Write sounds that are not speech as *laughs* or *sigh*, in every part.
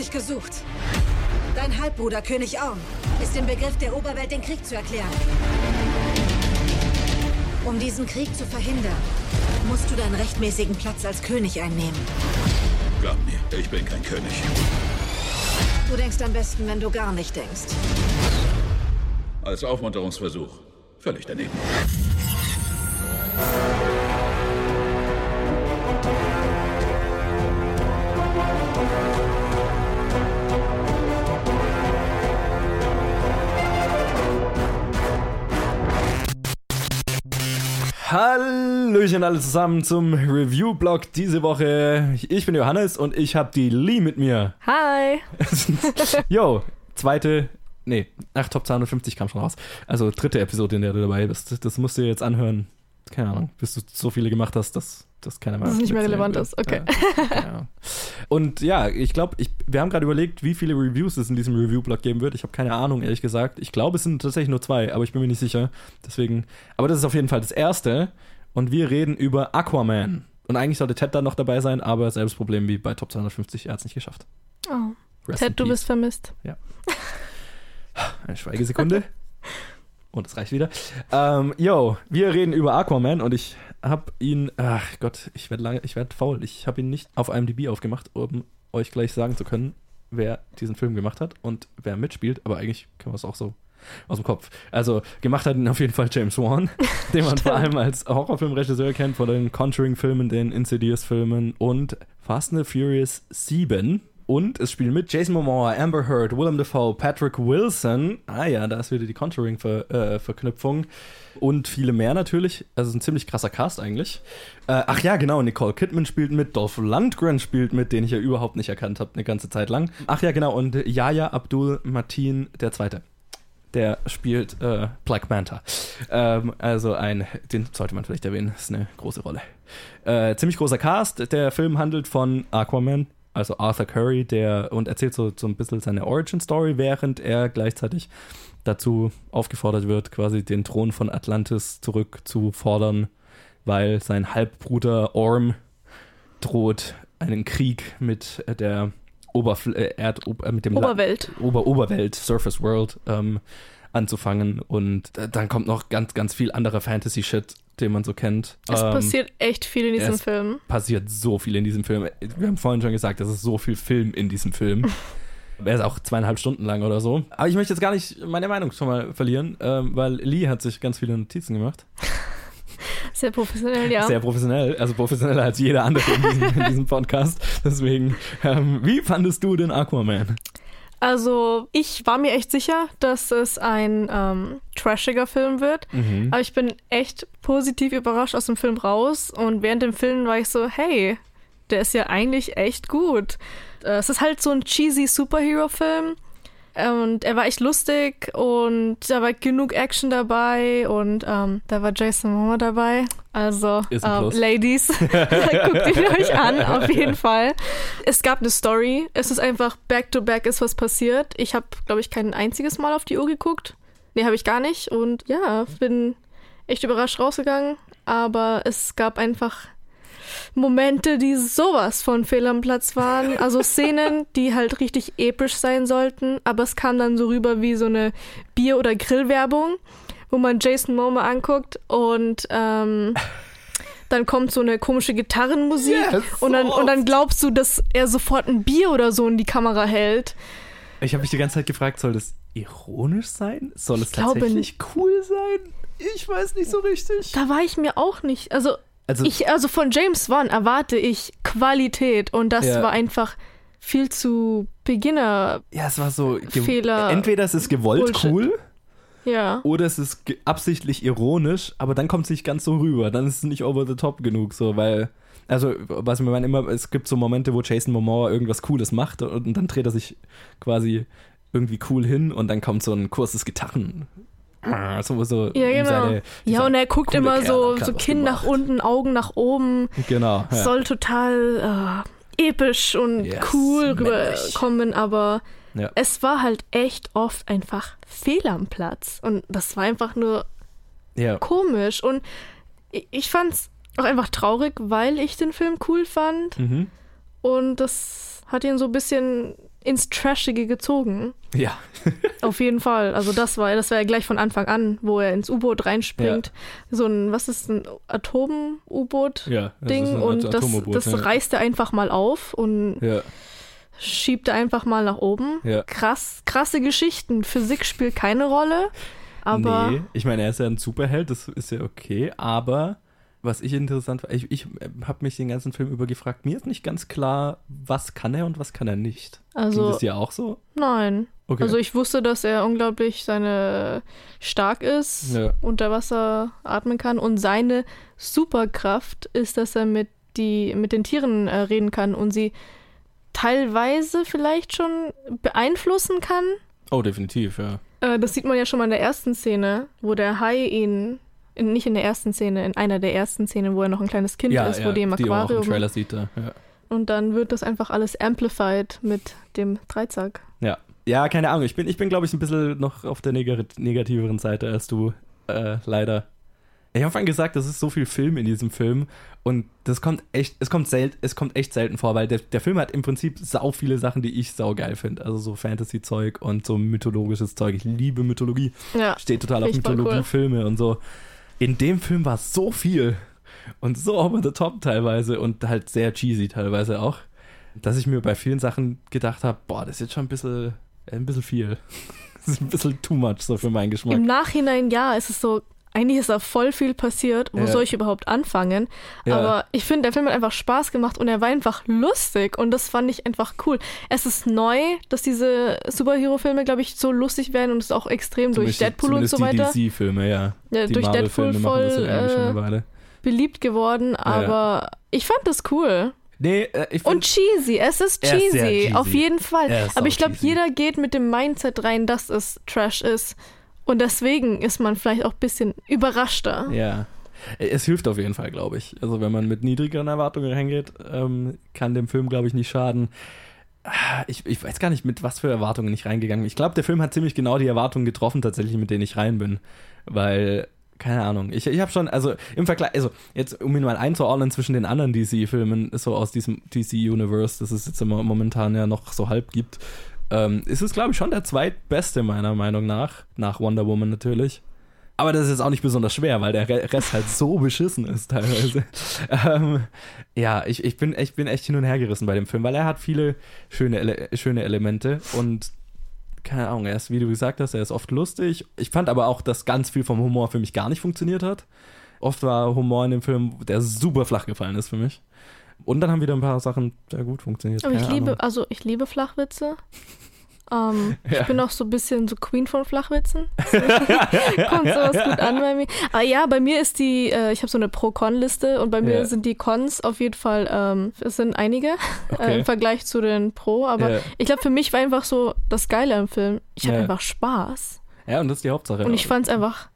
dich gesucht. Dein Halbbruder, König Orm, ist im Begriff der Oberwelt den Krieg zu erklären. Um diesen Krieg zu verhindern, musst du deinen rechtmäßigen Platz als König einnehmen. Glaub mir, ich bin kein König. Du denkst am besten, wenn du gar nicht denkst. Als Aufmunterungsversuch. Völlig daneben. Hallöchen alle zusammen zum Review-Blog diese Woche. Ich bin Johannes und ich habe die Lee mit mir. Hi. *laughs* Jo, zweite, nee, ach, Top 250 kam schon raus. Also dritte Episode, in der du dabei bist. Das musst du dir jetzt anhören. Keine Ahnung, bis du so viele gemacht hast, dass das keiner mehr Dass es nicht mehr relevant ist, okay. Ja. Und ja, ich glaube, ich, wir haben gerade überlegt, wie viele Reviews es in diesem Review-Blog geben wird. Ich habe keine Ahnung, ehrlich gesagt. Ich glaube, es sind tatsächlich nur zwei, aber ich bin mir nicht sicher. Deswegen, aber das ist auf jeden Fall das erste. Und wir reden über Aquaman. Und eigentlich sollte Ted dann noch dabei sein, aber selbes Problem wie bei Top 250, er hat es nicht geschafft. Oh. Rest Ted, du bist vermisst. Eine Schweigesekunde. Und es reicht wieder. Ähm, yo, wir reden über Aquaman und ich habe ihn, ach Gott, ich werde lange, ich werde faul. Ich habe ihn nicht auf IMDb aufgemacht, um euch gleich sagen zu können, wer diesen Film gemacht hat und wer mitspielt. Aber eigentlich können wir es auch so aus dem Kopf. Also gemacht hat ihn auf jeden Fall James Wan, *laughs* den man vor allem als Horrorfilmregisseur kennt, von den Conjuring-Filmen, den Insidious-Filmen und Fast and the Furious 7. Und es spielen mit Jason Momoa, Amber Heard, Willem Dafoe, Patrick Wilson. Ah ja, da ist wieder die Conjuring-Verknüpfung. und viele mehr natürlich. Also ein ziemlich krasser Cast eigentlich. Äh, ach ja, genau, Nicole Kidman spielt mit, Dolph Lundgren spielt mit, den ich ja überhaupt nicht erkannt habe eine ganze Zeit lang. Ach ja, genau, und Yahya Abdul Mateen der Zweite. Der spielt äh, Black Manta. Ähm, also ein, den sollte man vielleicht erwähnen, ist eine große Rolle. Äh, ziemlich großer Cast. Der Film handelt von Aquaman, also Arthur Curry, der und erzählt so, so ein bisschen seine Origin-Story, während er gleichzeitig dazu aufgefordert wird, quasi den Thron von Atlantis zurückzufordern, weil sein Halbbruder Orm droht, einen Krieg mit der Oberfl äh, Erd äh, mit dem La- Oberwelt. Ober Oberwelt, Surface World ähm, anzufangen und äh, dann kommt noch ganz, ganz viel anderer Fantasy-Shit, den man so kennt. Es Ähm, passiert echt viel in diesem es- Film. passiert so viel in diesem Film. Wir haben vorhin schon gesagt, es ist so viel Film in diesem Film. *laughs* Er ist auch zweieinhalb Stunden lang oder so. Aber ich möchte jetzt gar nicht meine Meinung schon mal verlieren, ähm, weil Lee hat sich ganz viele Notizen gemacht. Sehr professionell, ja. Sehr professionell, also professioneller als jeder andere in diesem, in diesem Podcast. Deswegen, ähm, wie fandest du den Aquaman? Also, ich war mir echt sicher, dass es ein ähm, trashiger Film wird. Mhm. Aber ich bin echt positiv überrascht aus dem Film raus. Und während dem Film war ich so, hey, der ist ja eigentlich echt gut. Äh, Es ist halt so ein cheesy Superhero-Film. Und er war echt lustig und da war genug Action dabei und ähm, da war Jason Momoa dabei. Also, ähm. Ladies, *laughs* guckt ihn euch an, auf jeden Fall. Es gab eine Story. Es ist einfach back-to-back ist was passiert. Ich habe, glaube ich, kein einziges Mal auf die Uhr geguckt. Nee, habe ich gar nicht. Und ja, bin echt überrascht rausgegangen. Aber es gab einfach Momente, die sowas von fehl am Platz waren. Also Szenen, die halt richtig episch sein sollten. Aber es kam dann so rüber wie so eine Bier- oder Grillwerbung, wo man Jason Momoa anguckt und ähm, dann kommt so eine komische Gitarrenmusik Yes, und, dann, so und dann glaubst du, dass er sofort ein Bier oder so in die Kamera hält. Ich habe mich die ganze Zeit gefragt, soll das ironisch sein? Soll es glaube tatsächlich cool sein? Ich weiß nicht so richtig. Da war ich mir auch nicht. Also, Also, ich, also von James Wan erwarte ich Qualität und das Ja. war einfach viel zu Beginner. ja, es war so. Fehler. Entweder es ist gewollt Bullshit. cool Ja. oder es ist absichtlich ironisch, aber dann kommt es nicht ganz so rüber. Dann ist es nicht over the top genug, so, weil. Also, was man immer, es gibt so Momente, wo Jason Momoa irgendwas Cooles macht und dann dreht er sich quasi irgendwie cool hin und dann kommt so ein kurzes Gitarren. So, so Ja, genau. seine- ja, und er guckt immer Kerl so, so Kinn nach unten, Augen nach oben. Genau. Ja. Soll total äh, episch und Yes, cool rüberkommen, aber Ja. es war halt echt oft einfach fehl am Platz. Und das war einfach nur ja. komisch. Und ich, ich fand's auch einfach traurig, weil ich den Film cool fand. Mhm. Und das hat ihn so ein bisschen ins Trashige gezogen. Ja. *laughs* Auf jeden Fall. Also das war, das war ja gleich von Anfang an, wo er ins U-Boot reinspringt. So ein, was ist ein Atom-U-Boot? Ja. das und das, das ja. reißt er einfach mal auf und Ja, schiebt er einfach mal nach oben. ja. Krass, krasse Geschichten. Physik spielt keine Rolle, aber nee, ich meine, er ist ja ein Superheld, das ist ja okay, aber was ich interessant war, ich, ich habe mich den ganzen Film über gefragt, mir ist nicht ganz klar, was kann er und was kann er nicht. Ging also das dir auch so? nein. Okay. Also ich wusste, dass er unglaublich seine stark ist, Ja. unter Wasser atmen kann und seine Superkraft ist, dass er mit die mit den Tieren äh, reden kann und sie teilweise vielleicht schon beeinflussen kann. oh, definitiv, ja. Äh, das sieht man ja schon mal in der ersten Szene, wo der Hai ihn in, nicht in der ersten Szene, in einer der ersten Szenen, wo er noch ein kleines Kind ja, ist, ja, wo die im die man auch im Aquarium Trailer sieht da. Ja. und dann wird das einfach alles amplified mit dem Dreizack. Ja. ja, keine Ahnung. Ich bin, ich bin glaube ich, ein bisschen noch auf der neg negativeren Seite als du, äh, leider. Ich habe vorhin gesagt, das ist so viel Film in diesem Film und das kommt echt, es kommt selten, es kommt echt selten vor, weil der, der Film hat im Prinzip sau viele Sachen, die ich sau geil finde. Also so Fantasy-Zeug und so mythologisches Zeug. Ich liebe Mythologie. Ja, Steht total auf voll cool. Mythologie-Filme und so. In dem Film war so viel und so over the top teilweise und halt sehr cheesy teilweise auch, dass ich mir bei vielen Sachen gedacht habe, boah, das ist jetzt schon ein bisschen, ein bisschen viel. *laughs* Das ist ein bisschen too much so für meinen Geschmack. Im Nachhinein, ja, es ist so, eigentlich ist da voll viel passiert. Wo Ja. soll ich überhaupt anfangen? Ja. Aber ich finde, der Film hat einfach Spaß gemacht und er war einfach lustig und das fand ich einfach cool. Es ist neu, dass diese Superhero-Filme, glaube ich, so lustig werden und es ist auch extrem durch Zumindest- Deadpool und so weiter Die DC-Filme, ja. Ja, die durch Deadpool voll, äh, beliebt geworden, aber ich fand das cool. Nee, äh, ich Und cheesy, es ist cheesy, cheesy. auf jeden Fall. Er Aber ich glaube, jeder geht mit dem Mindset rein, dass es Trash ist. Und deswegen ist man vielleicht auch ein bisschen überraschter. ja. Es hilft auf jeden Fall, glaube ich. Also wenn man mit niedrigeren Erwartungen reingeht, ähm, kann dem Film, glaube ich, nicht schaden. Ich, ich weiß gar nicht, mit was für Erwartungen ich reingegangen bin. Ich glaube, der Film hat ziemlich genau die Erwartungen getroffen, tatsächlich, mit denen ich rein bin. Weil, keine Ahnung, ich, ich habe schon, also im Vergleich, also jetzt, um ihn mal einzuordnen zwischen den anderen DC-Filmen, so aus diesem DC-Universe, das es jetzt momentan ja noch so halb gibt, ähm, ist es, glaube ich, schon der zweitbeste, meiner Meinung nach. Nach Wonder Woman natürlich. Aber das ist jetzt auch nicht besonders schwer, weil der Re- Rest halt so beschissen ist teilweise. *laughs* ähm, ja, ich, ich, bin, ich bin echt hin und her gerissen bei dem Film, weil er hat viele schöne, Ele schöne Elemente und keine Ahnung, er ist, wie du gesagt hast, er ist oft lustig. Ich fand aber auch, dass ganz viel vom Humor für mich gar nicht funktioniert hat. Oft war Humor in dem Film, der super flach gefallen ist für mich. Und dann haben wieder ein paar Sachen sehr gut funktioniert. Aber ich Keine liebe, Ahnung. also ich liebe Flachwitze. *laughs* Ähm, Ja. Ich bin auch so ein bisschen so Queen von Flachwitzen. *laughs* *laughs* Kommt sowas gut an bei mir. Aber ja, bei mir ist die, äh, ich habe so eine Pro-Con-Liste und bei mir Ja. sind die Cons auf jeden Fall, ähm, es sind einige äh, Okay. im Vergleich zu den Pro. Aber Ja. ich glaube, für mich war einfach so das Geile am Film. Ich hatte Ja. einfach Spaß. Ja, und das ist die Hauptsache. Und ich fand es einfach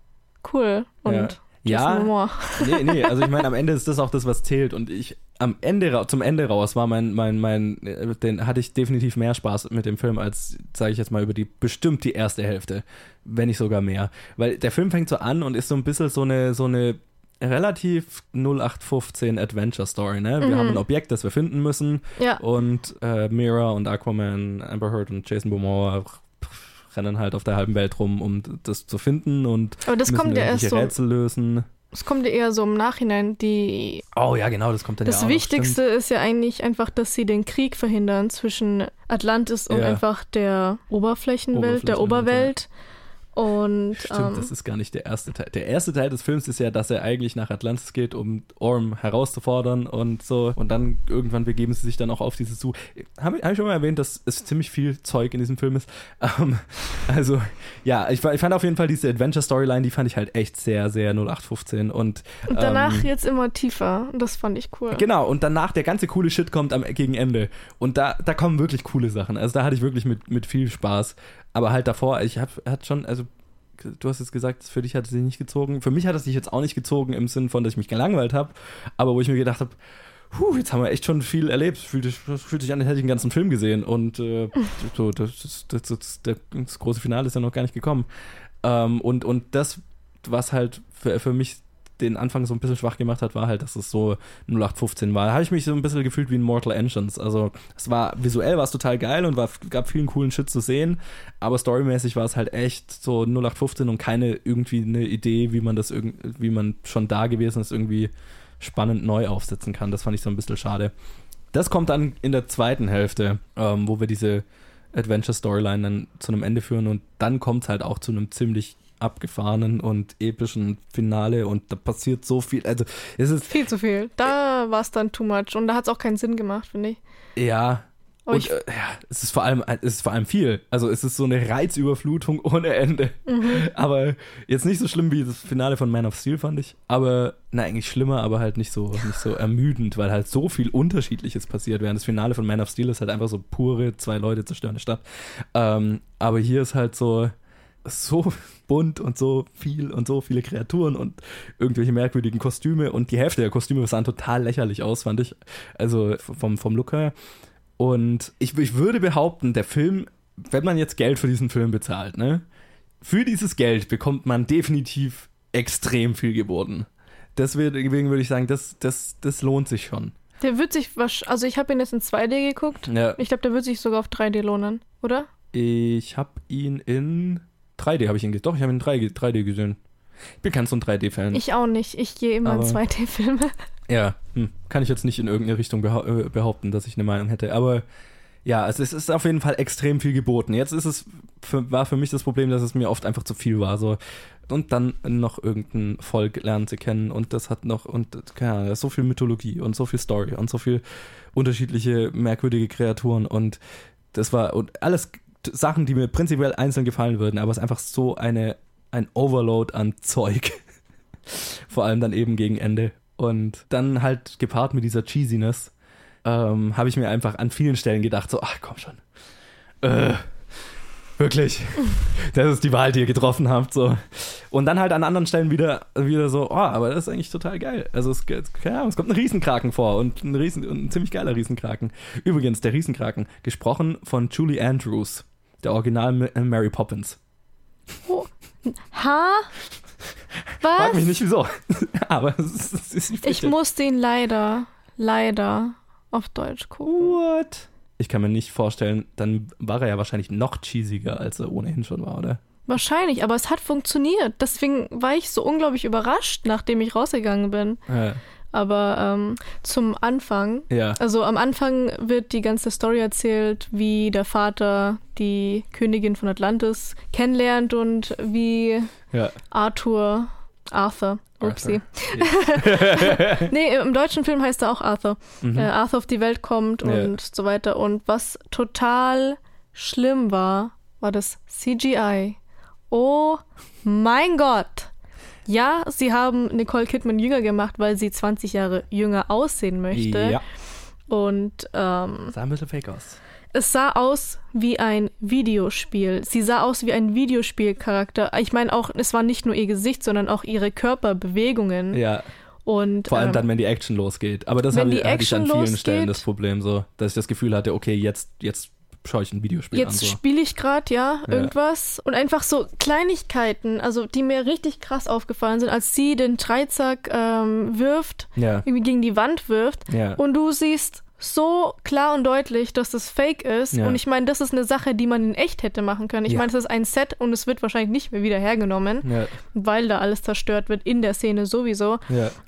cool. Und Ja. Ja, nee, nee, also ich meine, am Ende ist das auch das, was zählt. Und ich, am Ende, zum Ende raus war mein, mein, mein, äh, den hatte ich definitiv mehr Spaß mit dem Film als, sage ich jetzt mal, über die, bestimmt die erste Hälfte. Wenn nicht sogar mehr. Weil der Film fängt so an und ist so ein bisschen so eine, so eine relativ 0815 Adventure Story, ne? Wir Mhm. haben ein Objekt, das wir finden müssen. Ja. Und äh, Mira und Aquaman, Amber Heard und Jason Momoa rennen halt auf der halben Welt rum, um das zu finden und Aber das müssen kommt ja erst irgendwelche so, Rätsel lösen. Es kommt ja eher so im Nachhinein. Die Oh ja, genau, das kommt dann Das ja auch noch, Wichtigste ist ja eigentlich einfach, dass sie den Krieg verhindern zwischen Atlantis und Ja. einfach der Oberflächenwelt, der Oberflächenwelt, Oberwelt. Und Stimmt, ähm, das ist gar nicht der erste Teil. Der erste Teil des Films ist ja, dass er eigentlich nach Atlantis geht, um Orm herauszufordern und so. Und dann irgendwann begeben sie sich dann auch auf diese Suche. Habe hab ich schon mal erwähnt, dass es ziemlich viel Zeug in diesem Film ist. *laughs* Ähm, also, ja, ich, ich fand auf jeden Fall diese Adventure-Storyline, die fand ich halt echt sehr, sehr 0815. Und, und danach ähm, jetzt immer tiefer. Und Das fand ich cool. Genau, und danach der ganze coole Shit kommt am, gegen Ende. Und da, da kommen wirklich coole Sachen. Also da hatte ich wirklich mit, mit viel Spaß. Aber halt davor, ich hab, hat schon, also du hast jetzt gesagt, für dich hat es sich nicht gezogen. Für mich hat es sich jetzt auch nicht gezogen im Sinn von, dass ich mich gelangweilt habe. Aber wo ich mir gedacht habe, Puh, jetzt haben wir echt schon viel erlebt. Fühlt, fühlt sich an, als hätte ich den ganzen Film gesehen. Und äh, so, das, das, das, das große Finale ist ja noch gar nicht gekommen. Ähm, und, und das, was halt für, für mich den Anfang so ein bisschen schwach gemacht hat, war halt, dass es so 0815 war. Da habe ich mich so ein bisschen gefühlt wie in Mortal Engines. Also es war visuell war es total geil und war, gab vielen coolen Shit zu sehen, aber storymäßig war es halt echt so 0815 und keine irgendwie eine Idee, wie man das irgendwie, wie man schon da gewesen ist, irgendwie spannend neu aufsetzen kann. Das fand ich so ein bisschen schade. Das kommt dann in der zweiten Hälfte, ähm, wo wir diese Adventure-Storyline dann zu einem Ende führen und dann kommt es halt auch zu einem ziemlich abgefahrenen und epischen Finale und da passiert so viel. Also es ist Viel zu viel. Da war es dann too much und da hat es auch keinen Sinn gemacht, finde ich. ja. Aber und ich, äh, ja, es ist vor allem, es ist vor allem viel. Also es ist so eine Reizüberflutung *laughs* ohne Ende. Mhm. Aber jetzt nicht so schlimm wie das Finale von Man of Steel, fand ich. Aber, na, eigentlich schlimmer, aber halt nicht so, nicht so ermüdend, weil halt so viel Unterschiedliches passiert. Während das Finale von Man of Steel ist halt einfach so pure, zwei Leute zerstören eine Stadt. Ähm, aber hier ist halt so, so *laughs* bunt und so viel und so viele Kreaturen und irgendwelche merkwürdigen Kostüme und die Hälfte der Kostüme sahen total lächerlich aus, fand ich. Also vom, vom Look her. Und ich, ich würde behaupten, der Film, wenn man jetzt Geld für diesen Film bezahlt, ne, für dieses Geld bekommt man definitiv extrem viel geboten. Deswegen würde ich sagen, das, das, das lohnt sich schon. der wird sich, wahrsch- also ich habe ihn jetzt in 2D geguckt. Ja, Ich glaube, der wird sich sogar auf 3D lohnen, oder? ich habe ihn in 3D, habe ich ihn gesehen. Doch, ich habe ihn in 3D, 3D gesehen. Ich bin kein so ein 3D-Fan. Ich auch nicht. Ich gehe immer in Aber- 2D-Filme. Ja, hm, kann ich jetzt nicht in irgendeine Richtung äh, behaupten, dass ich eine Meinung hätte. Aber ja, also es ist auf jeden Fall extrem viel geboten. Jetzt ist es für, war für mich das Problem, dass es mir oft einfach zu viel war. So und dann noch irgendein Volk lernen zu kennen und das hat noch und keine Ahnung, so viel Mythologie und so viel Story und so viel unterschiedliche merkwürdige Kreaturen und das war und alles Sachen, die mir prinzipiell einzeln gefallen würden, aber es ist einfach so eine ein Overload an Zeug. *laughs* Vor allem dann eben gegen Ende. Und dann halt gepaart mit dieser Cheesiness, ähm, habe ich mir einfach an vielen Stellen gedacht, so, ach komm schon. Äh, wirklich. *laughs* Das ist die Wahl, die ihr getroffen habt. So. Und dann halt an anderen Stellen wieder, wieder so, oh, aber das ist eigentlich total geil. Also es, keine Ahnung, es kommt ein Riesenkraken vor und ein, Riesen, und ein ziemlich geiler Riesenkraken. Übrigens, der Riesenkraken, gesprochen von Julie Andrews, der Original Ma- Mary Poppins. Ha? Frag Was? mich nicht wieso. *laughs* aber es ist, es ist Ich musste ihn leider, leider auf Deutsch gucken. What? Ich kann mir nicht vorstellen, dann war er ja wahrscheinlich noch cheesiger, als er ohnehin schon war, oder? Wahrscheinlich, aber es hat funktioniert. Deswegen war ich so unglaublich überrascht, nachdem ich rausgegangen bin. Ja. Aber ähm, zum Anfang, Ja. also am Anfang wird die ganze Story erzählt, wie der Vater die Königin von Atlantis kennenlernt und wie ja. Arthur, Arthur, upsie. Arthur. *laughs* nee, im deutschen Film heißt er auch Arthur. Mhm. Äh, Arthur auf die Welt kommt Ja. und so weiter. Und was total schlimm war, war das CGI. Oh mein Gott. Ja, sie haben Nicole Kidman jünger gemacht, weil sie 20 Jahre jünger aussehen möchte. Ja. Und ähm, Sah ein bisschen fake aus. es sah aus wie ein Videospiel. Sie sah aus wie ein Videospielcharakter. Ich meine auch, es war nicht nur ihr Gesicht, sondern auch ihre Körperbewegungen. Ja. Und Vor allem ähm, dann, wenn die Action losgeht. Aber das hatte, ich an vielen Stellen losgeht- das Problem so, dass ich das Gefühl hatte, okay, jetzt, jetzt schaue ich ein Videospiel Jetzt an. So. spiele ich gerade, ja, Ja. irgendwas. Und einfach so Kleinigkeiten, also die mir richtig krass aufgefallen sind, als sie den Dreizack ähm, wirft, Ja. irgendwie gegen die Wand wirft. Ja. Und du siehst so klar und deutlich, dass das fake ist. Und ich meine, das ist eine Sache, die man in echt hätte machen können. Ich meine, es ist ein Set und es wird wahrscheinlich nicht mehr wieder hergenommen, weil da alles zerstört wird in der Szene sowieso.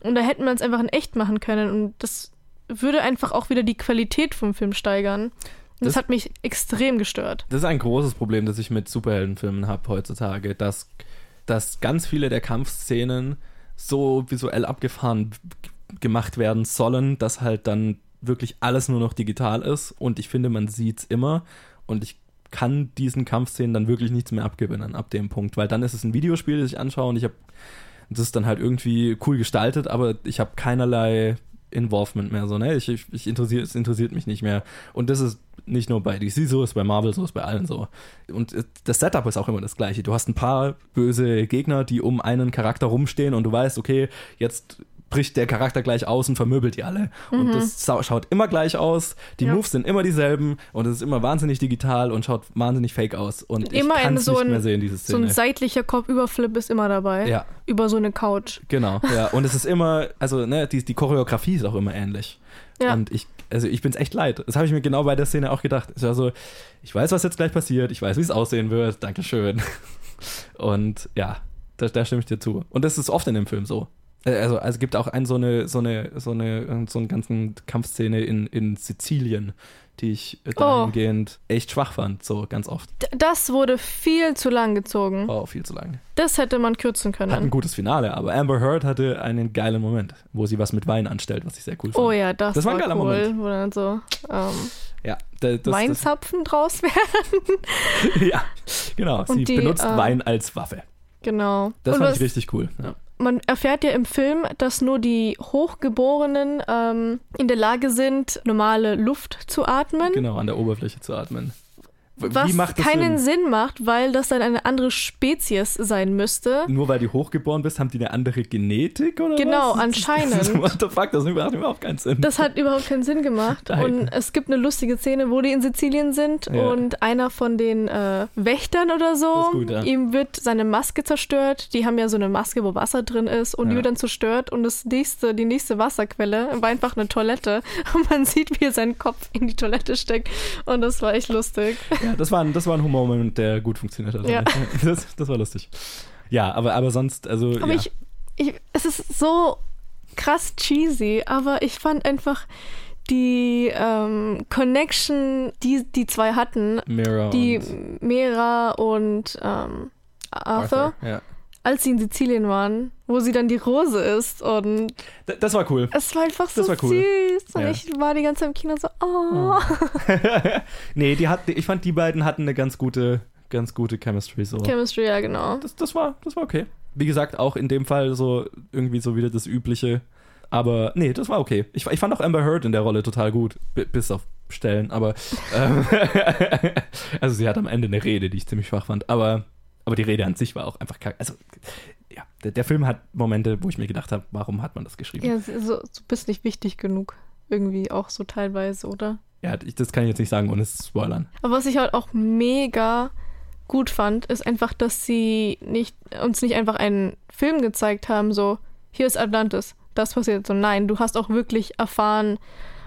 Und da hätten wir es einfach in echt machen können. Und das würde einfach auch wieder die Qualität vom Film steigern. Das, Das- hat mich extrem gestört. Das ist ein großes Problem, das ich mit Superheldenfilmen habe heutzutage, dass, dass ganz viele der Kampfszenen so visuell abgefahren gemacht werden sollen, dass halt dann wirklich alles nur noch digital ist. Und ich finde, man sieht's immer. Und ich kann diesen Kampfszenen dann wirklich nichts mehr abgewinnen ab dem Punkt, weil dann ist es ein Videospiel, das ich anschaue und ich habe das ist dann halt irgendwie cool gestaltet, aber ich habe keinerlei Involvement mehr so, ne? Ich, ich, ich interessiert, es interessiert mich nicht mehr. Und das ist nicht nur bei DC so, ist bei Marvel so, ist bei allen so. Und äh, das Setup ist auch immer das gleiche. Du hast ein paar böse Gegner, die um einen Charakter rumstehen und du weißt, okay, jetzt bricht der Charakter gleich aus und vermöbelt die alle. Und das schaut immer gleich aus, die Mhm. Ja. Moves sind immer dieselben und es ist immer wahnsinnig digital und schaut wahnsinnig fake aus. Und ich Immer kann in es so nicht ein- mehr sehen, diese So ein Szene. seitlicher Kopfüberflip ist immer dabei. ja, Über so eine Couch. genau. *laughs* Ja. Und es ist immer, also ne, die, die Choreografie ist auch immer ähnlich. Ja. Und ich, also ich bin's echt leid. Das habe ich mir genau bei der Szene auch gedacht. Es war so, ich weiß, was jetzt gleich passiert, ich weiß, wie es aussehen wird, Dankeschön. *laughs* Und ja, da, da stimme ich dir zu. Und das ist oft in dem Film so. Äh, Also, also es gibt auch ein, so eine, so eine, so eine, so eine ganzen Kampfszene in, in Sizilien, die ich äh, dahingehend echt schwach fand, so ganz oft. D das wurde viel zu lang gezogen. Oh, viel zu lang. Das hätte man kürzen Hat ein können. gutes Finale, aber Amber Heard hatte einen geilen Moment, wo sie was mit Wein anstellt, was ich sehr cool fand. Oh ja, das, Das war war, ein geiler cool. Moment. Wo dann so ähm, Ja, da- das, Weinzapfen draus *laughs* das, *laughs* ja, genau. Sie Und die, benutzt äh, Wein als Waffe. Genau. Das Und fand ich richtig cool. Ja. Man erfährt ja im Film, dass nur die Hochgeborenen ähm, in der Lage sind, normale Luft zu atmen. Genau, an der Oberfläche zu atmen. Was Wie macht das keinen Sinn? Macht, weil das dann eine andere Spezies sein müsste. Nur weil du hochgeboren bist, haben die eine andere Genetik oder Genau, was? anscheinend. *laughs* What the fuck, das macht überhaupt keinen Sinn. Das hat überhaupt keinen Sinn gemacht. Nein. Und es gibt eine lustige Szene, wo die in Sizilien sind Ja. und einer von den äh, Wächtern oder so, gut, ja. ihm wird seine Maske zerstört. Die haben ja so eine Maske, wo Wasser drin ist und die Ja. wird dann zerstört und das nächste, die nächste Wasserquelle war einfach eine Toilette *laughs* und man sieht, wie er seinen Kopf in die Toilette steckt und das war echt lustig. Ja, das war ein, das war ein Humormoment, der gut funktioniert hat. Ja. *laughs* Das, das war lustig. Ja, aber, aber sonst, also. Aber ja. ich, ich, es ist so krass cheesy, aber ich fand einfach die ähm, Connection, die die zwei hatten, Mira die und Mera und ähm, Arthur, Ja. Als sie in Sizilien waren, wo sie dann die Rose ist und D- Das war cool. es war einfach so Das war cool. süß und Ja. ich war die ganze Zeit im Kino so, oh. *laughs* nee, die hat, ich fand, die beiden hatten eine ganz gute, ganz gute Chemistry. So. Chemistry, ja genau. das, das, war, das war okay. Wie gesagt, auch in dem Fall so irgendwie so wieder das Übliche. Aber nee, das war okay. Ich, ich fand auch Amber Heard in der Rolle total gut, bi- bis auf Stellen. Aber ähm, *laughs* also sie hat am Ende eine Rede, die ich ziemlich schwach fand. Aber, aber die Rede an sich war auch einfach kacke. Also ja, der, der Film hat Momente, wo ich mir gedacht habe, warum hat man das geschrieben? Ja, so, du bist nicht wichtig genug. Irgendwie auch so teilweise, oder? Ja, das kann ich jetzt nicht sagen, ohne es zu spoilern. Aber was ich halt auch mega gut fand, ist einfach, dass sie nicht, uns nicht einfach einen Film gezeigt haben, so, hier ist Atlantis, das passiert so. Nein, du hast auch wirklich erfahren,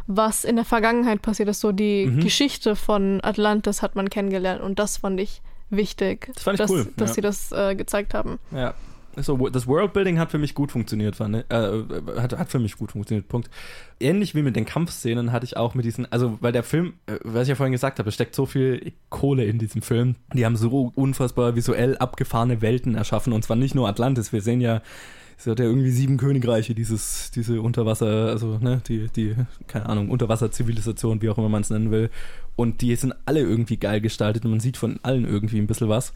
was in der Vergangenheit passiert ist. So die Mhm. Geschichte von Atlantis hat man kennengelernt und das fand ich wichtig, Das fand ich dass, cool, dass ja. sie das äh, gezeigt haben. Ja. So, das Worldbuilding hat für mich gut funktioniert, fand ich. Äh, hat, hat für mich gut funktioniert, Punkt. Ähnlich wie mit den Kampfszenen hatte ich auch mit diesen, also weil der Film, äh, was ich ja vorhin gesagt habe, es steckt so viel Kohle in diesem Film. Die haben so unfassbar visuell abgefahrene Welten erschaffen und zwar nicht nur Atlantis. Wir sehen ja, es hat ja irgendwie sieben Königreiche, dieses, diese Unterwasser, also ne, die, die, keine Ahnung, Unterwasserzivilisation, wie auch immer man es nennen will. Und die sind alle irgendwie geil gestaltet und man sieht von allen irgendwie ein bisschen was.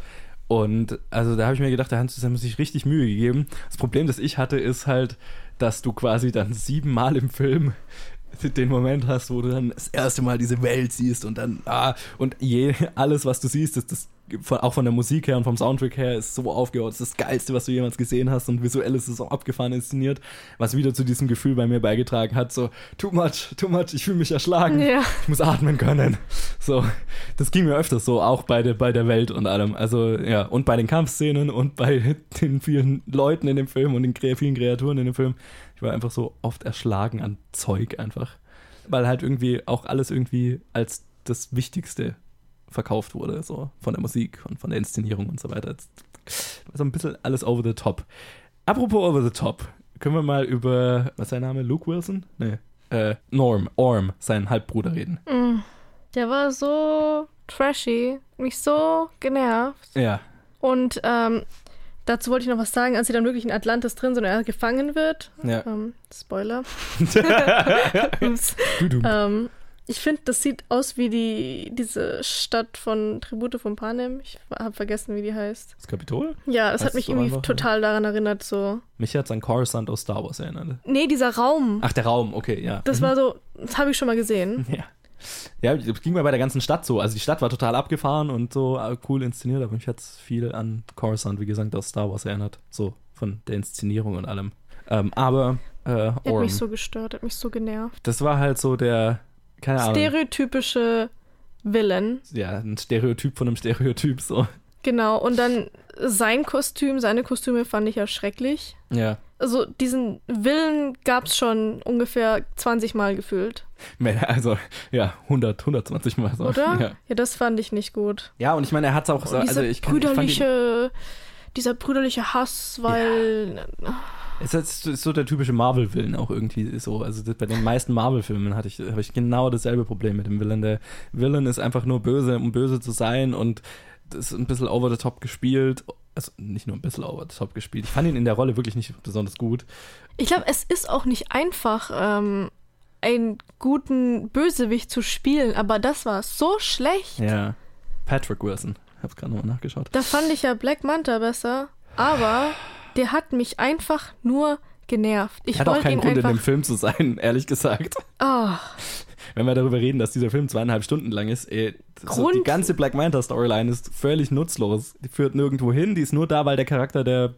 Und also da habe ich mir gedacht, da haben sie sich richtig Mühe gegeben. Das Problem, das ich hatte, ist halt, dass du quasi dann siebenmal im Film den Moment hast, wo du dann das erste Mal diese Welt siehst und dann, ah, und je, alles, was du siehst, ist das, von, auch von der Musik her und vom Soundtrack her, ist so aufgebaut, das ist das Geilste, was du jemals gesehen hast und visuell ist es auch abgefahren inszeniert, was wieder zu diesem Gefühl bei mir beigetragen hat, so, too much, too much, ich fühle mich erschlagen, Ja. ich muss atmen können. So, das ging mir öfters so, auch bei der, bei der Welt und allem. Also, ja, und bei den Kampfszenen und bei den vielen Leuten in dem Film und den vielen Kreaturen in dem Film. War einfach so oft erschlagen an Zeug einfach. Weil halt irgendwie auch alles irgendwie als das Wichtigste verkauft wurde, so von der Musik und von der Inszenierung und so weiter. So ein bisschen alles over the top. Apropos over the top, können wir mal über, was ist sein Name? Luke Wilson? Nee. Äh, Norm, Orm, sein Halbbruder reden. Mm. Der war so trashy, mich so genervt. Ja. Und ähm, dazu wollte ich noch was sagen, als sie dann wirklich in Atlantis drin sind und er gefangen wird. Ja. Ähm, Spoiler. *laughs* Ähm, ich finde, das sieht aus wie die, diese Stadt von Tribute von Panem. Ich habe vergessen, wie die heißt. Das Kapitol? Ja, es Heißt hat mich irgendwie einfach, total daran erinnert, so. Mich hat es an Coruscant aus Star Wars erinnert. Nee, dieser Raum. Ach, der Raum, okay, ja. Das Mhm. war so, das habe ich schon mal gesehen. *laughs* Ja. Ja, das ging mir bei der ganzen Stadt so. Also die Stadt war total abgefahren und so äh, cool inszeniert, aber mich hat es viel an Coruscant, wie gesagt, aus Star Wars erinnert. So von der Inszenierung und allem. Ähm, aber äh, hat Orm, mich so gestört, hat mich so genervt. das war halt so der, keine Ahnung, Stereotypische Villain. ja, ein Stereotyp von einem Stereotyp, so. Genau. Und dann sein Kostüm, seine Kostüme fand ich ja schrecklich. Ja. Also diesen Willen gab es schon ungefähr 20 Mal gefühlt, Mehr- Also, ja, 100, 120 Mal so. oder? Ja, Ja, das fand ich nicht gut. ja und ich meine, er hat es auch so, also ich kann, ich brüderliche, dieser brüderliche Hass, weil es ist, ist so der typische Marvel-Willen auch irgendwie so. Also das, bei den meisten Marvel-Filmen hatte ich, habe ich genau dasselbe Problem mit dem Villain. Der Villain ist einfach nur böse, um böse zu sein und das ist ein bisschen over the top gespielt. Also nicht nur ein bisschen over the top gespielt. Ich fand ihn in der Rolle wirklich nicht besonders gut. ich glaube, es ist auch nicht einfach, ähm, einen guten Bösewicht zu spielen, aber das war so schlecht. Ja. Patrick Wilson. Ich habe gerade nochmal nachgeschaut. Da fand ich ja Black Manta besser, aber der hat mich einfach nur genervt. Ich Hat auch wollte keinen Grund, in dem Film zu sein, *laughs* ehrlich gesagt. Ah, Wenn wir darüber reden, dass dieser Film zweieinhalb Stunden lang ist, ey, so die ganze Black Manta Storyline ist völlig nutzlos. Die führt nirgendwo hin, die ist nur da, weil der Charakter der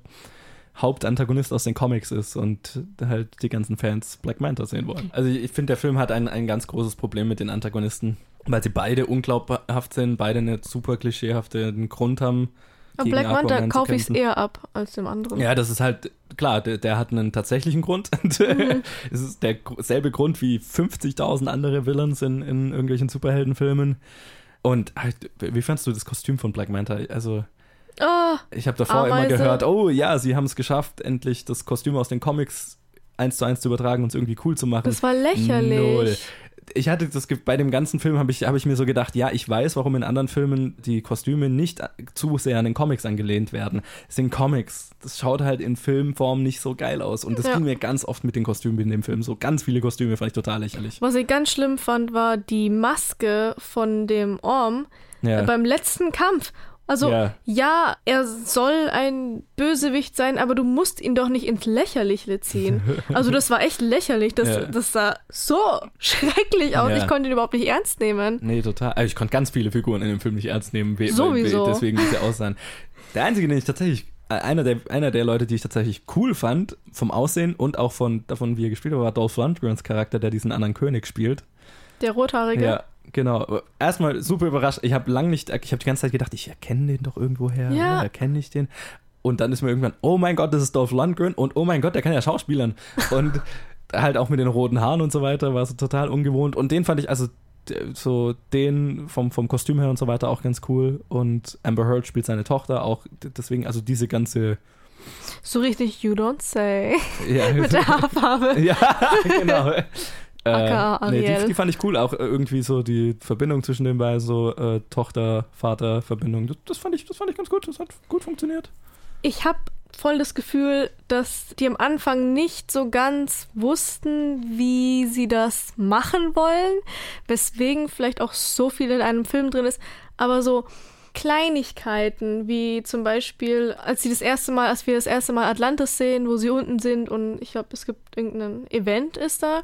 Hauptantagonist aus den Comics ist und halt die ganzen Fans Black Manta sehen wollen. Also ich finde, der Film hat ein, ein ganz großes Problem mit den Antagonisten, weil sie beide unglaubhaft sind, beide eine super klischeehaften Grund haben. aber Black Manta kaufe ich es eher ab als dem anderen. Ja, das ist halt, klar, der, der hat einen tatsächlichen Grund. *laughs* Mhm. es ist derselbe Grund wie 50.000 andere Villains in, in irgendwelchen Superheldenfilmen. Und halt, wie fandst du das Kostüm von Black Manta? Also, Ah, ich habe davor immer Ameise. gehört, oh ja, sie haben es geschafft, endlich das Kostüm aus den Comics eins zu eins zu übertragen und es irgendwie cool zu machen. das war lächerlich. Null. Ich hatte das bei dem ganzen Film habe ich, hab ich mir so gedacht, ja, ich weiß, warum in anderen Filmen die Kostüme nicht zu sehr an den Comics angelehnt werden. Es sind Comics. Das schaut halt in Filmform nicht so geil aus. Und das Ja. ging mir ganz oft mit den Kostümen in dem Film. So ganz viele Kostüme fand ich total lächerlich. Was ich ganz schlimm fand, war die Maske von dem Orm Ja. beim letzten Kampf. Also, Ja. ja. er soll ein Bösewicht sein, aber du musst ihn doch nicht ins Lächerliche ziehen. *laughs* Also, das war echt lächerlich. Das, Ja. das sah so *laughs* schrecklich aus. Ja. Ich konnte ihn überhaupt nicht ernst nehmen. Nee, total. Also ich konnte ganz viele Figuren in dem Film nicht ernst nehmen, we Sowieso. we deswegen wie sie aussahen. Der einzige, den ich tatsächlich, äh, einer der, einer der Leute, die ich tatsächlich cool fand, vom Aussehen und auch von davon, wie er gespielt hat, war Dolph Lundgrens Charakter, der diesen anderen König spielt. Der Rothaarige. Ja, genau. Erstmal super überrascht. Ich habe lang nicht, ich habe die ganze Zeit gedacht, ich erkenne den doch irgendwoher. Ja. Ne? Erkenne ich den? Und dann ist mir irgendwann, oh mein Gott, das ist Dolph Lundgren und oh mein Gott, der kann ja schauspielern. *laughs* Und halt auch mit den roten Haaren und so weiter war so total ungewohnt. Und den fand ich, also so den vom, vom Kostüm her und so weiter auch ganz cool. Und Amber Heard spielt seine Tochter auch. Deswegen, also diese ganze. So richtig, you don't say. Ja, *laughs* Mit der Haarfarbe. *laughs* ja genau. Aka Äh, nee, die, die fand ich cool, auch äh, irgendwie so die Verbindung zwischen den beiden, so äh, Tochter-Vater-Verbindung. Das, das, fand ich, das fand ich ganz gut, das hat gut funktioniert. Ich habe voll das Gefühl, dass die am Anfang nicht so ganz wussten, wie sie das machen wollen, weswegen vielleicht auch so viel in einem Film drin ist, aber so Kleinigkeiten, wie zum Beispiel, als sie das erste Mal, als wir das erste Mal Atlantis sehen, wo sie unten sind und ich glaube, es gibt irgendein Event ist da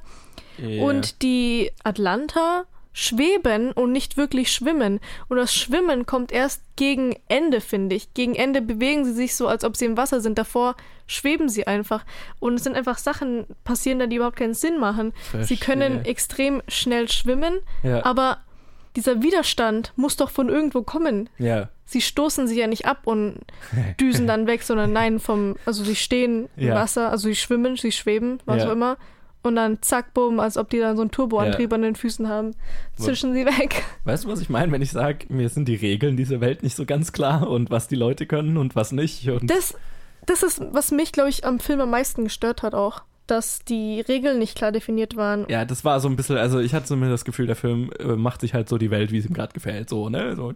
und die Atlanta schweben und nicht wirklich schwimmen. Und das Schwimmen kommt erst gegen Ende, finde ich. Gegen Ende bewegen sie sich so, als ob sie im Wasser sind. Davor schweben sie einfach. Und es sind einfach Sachen passieren da, die überhaupt keinen Sinn machen. Sie können Verstehe. extrem schnell schwimmen, Ja. aber dieser Widerstand muss doch von irgendwo kommen. ja. Sie stoßen sie ja nicht ab und *laughs* düsen dann weg, sondern nein, vom, also sie stehen im Ja. Wasser, also sie schwimmen, sie schweben, was Ja. auch immer. Und dann zack, bumm, als ob die dann so einen Turboantrieb Ja. an den Füßen haben, zischen sie weg. *laughs* Weißt du, was ich meine, wenn ich sage, mir sind die Regeln dieser Welt nicht so ganz klar und was die Leute können und was nicht. Und Das, das ist, was mich, glaube ich, am Film am meisten gestört hat auch. Dass die Regeln nicht klar definiert waren. ja, das war so ein bisschen, also ich hatte so mir das Gefühl, der Film äh, macht sich halt so die Welt, wie es ihm gerade gefällt. So, ne? So.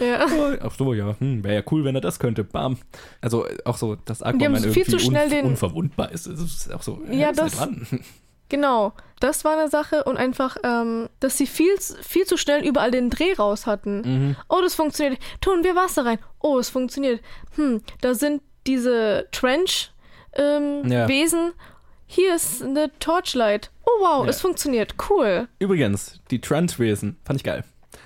Ja. Oh, Ach so, ja, hm, wäre ja cool, wenn er das könnte. Bam. Also äh, auch so, dass haben Aquaman irgendwie viel zu schnell den- unverwundbar ist. Das ist auch so, äh, Ja, seid das- dran. *laughs* Genau, das war eine Sache und einfach, ähm, dass sie viel, viel zu schnell überall den Dreh raus hatten. Mhm. Oh, das funktioniert. Tun wir Wasser rein. Oh, es funktioniert. Hm, da sind diese Trench-Wesen. Ja. Wesen. Hier ist eine Torchlight. Oh wow, Ja. es funktioniert. Cool. Übrigens, die Trans-Wesen, fand ich geil.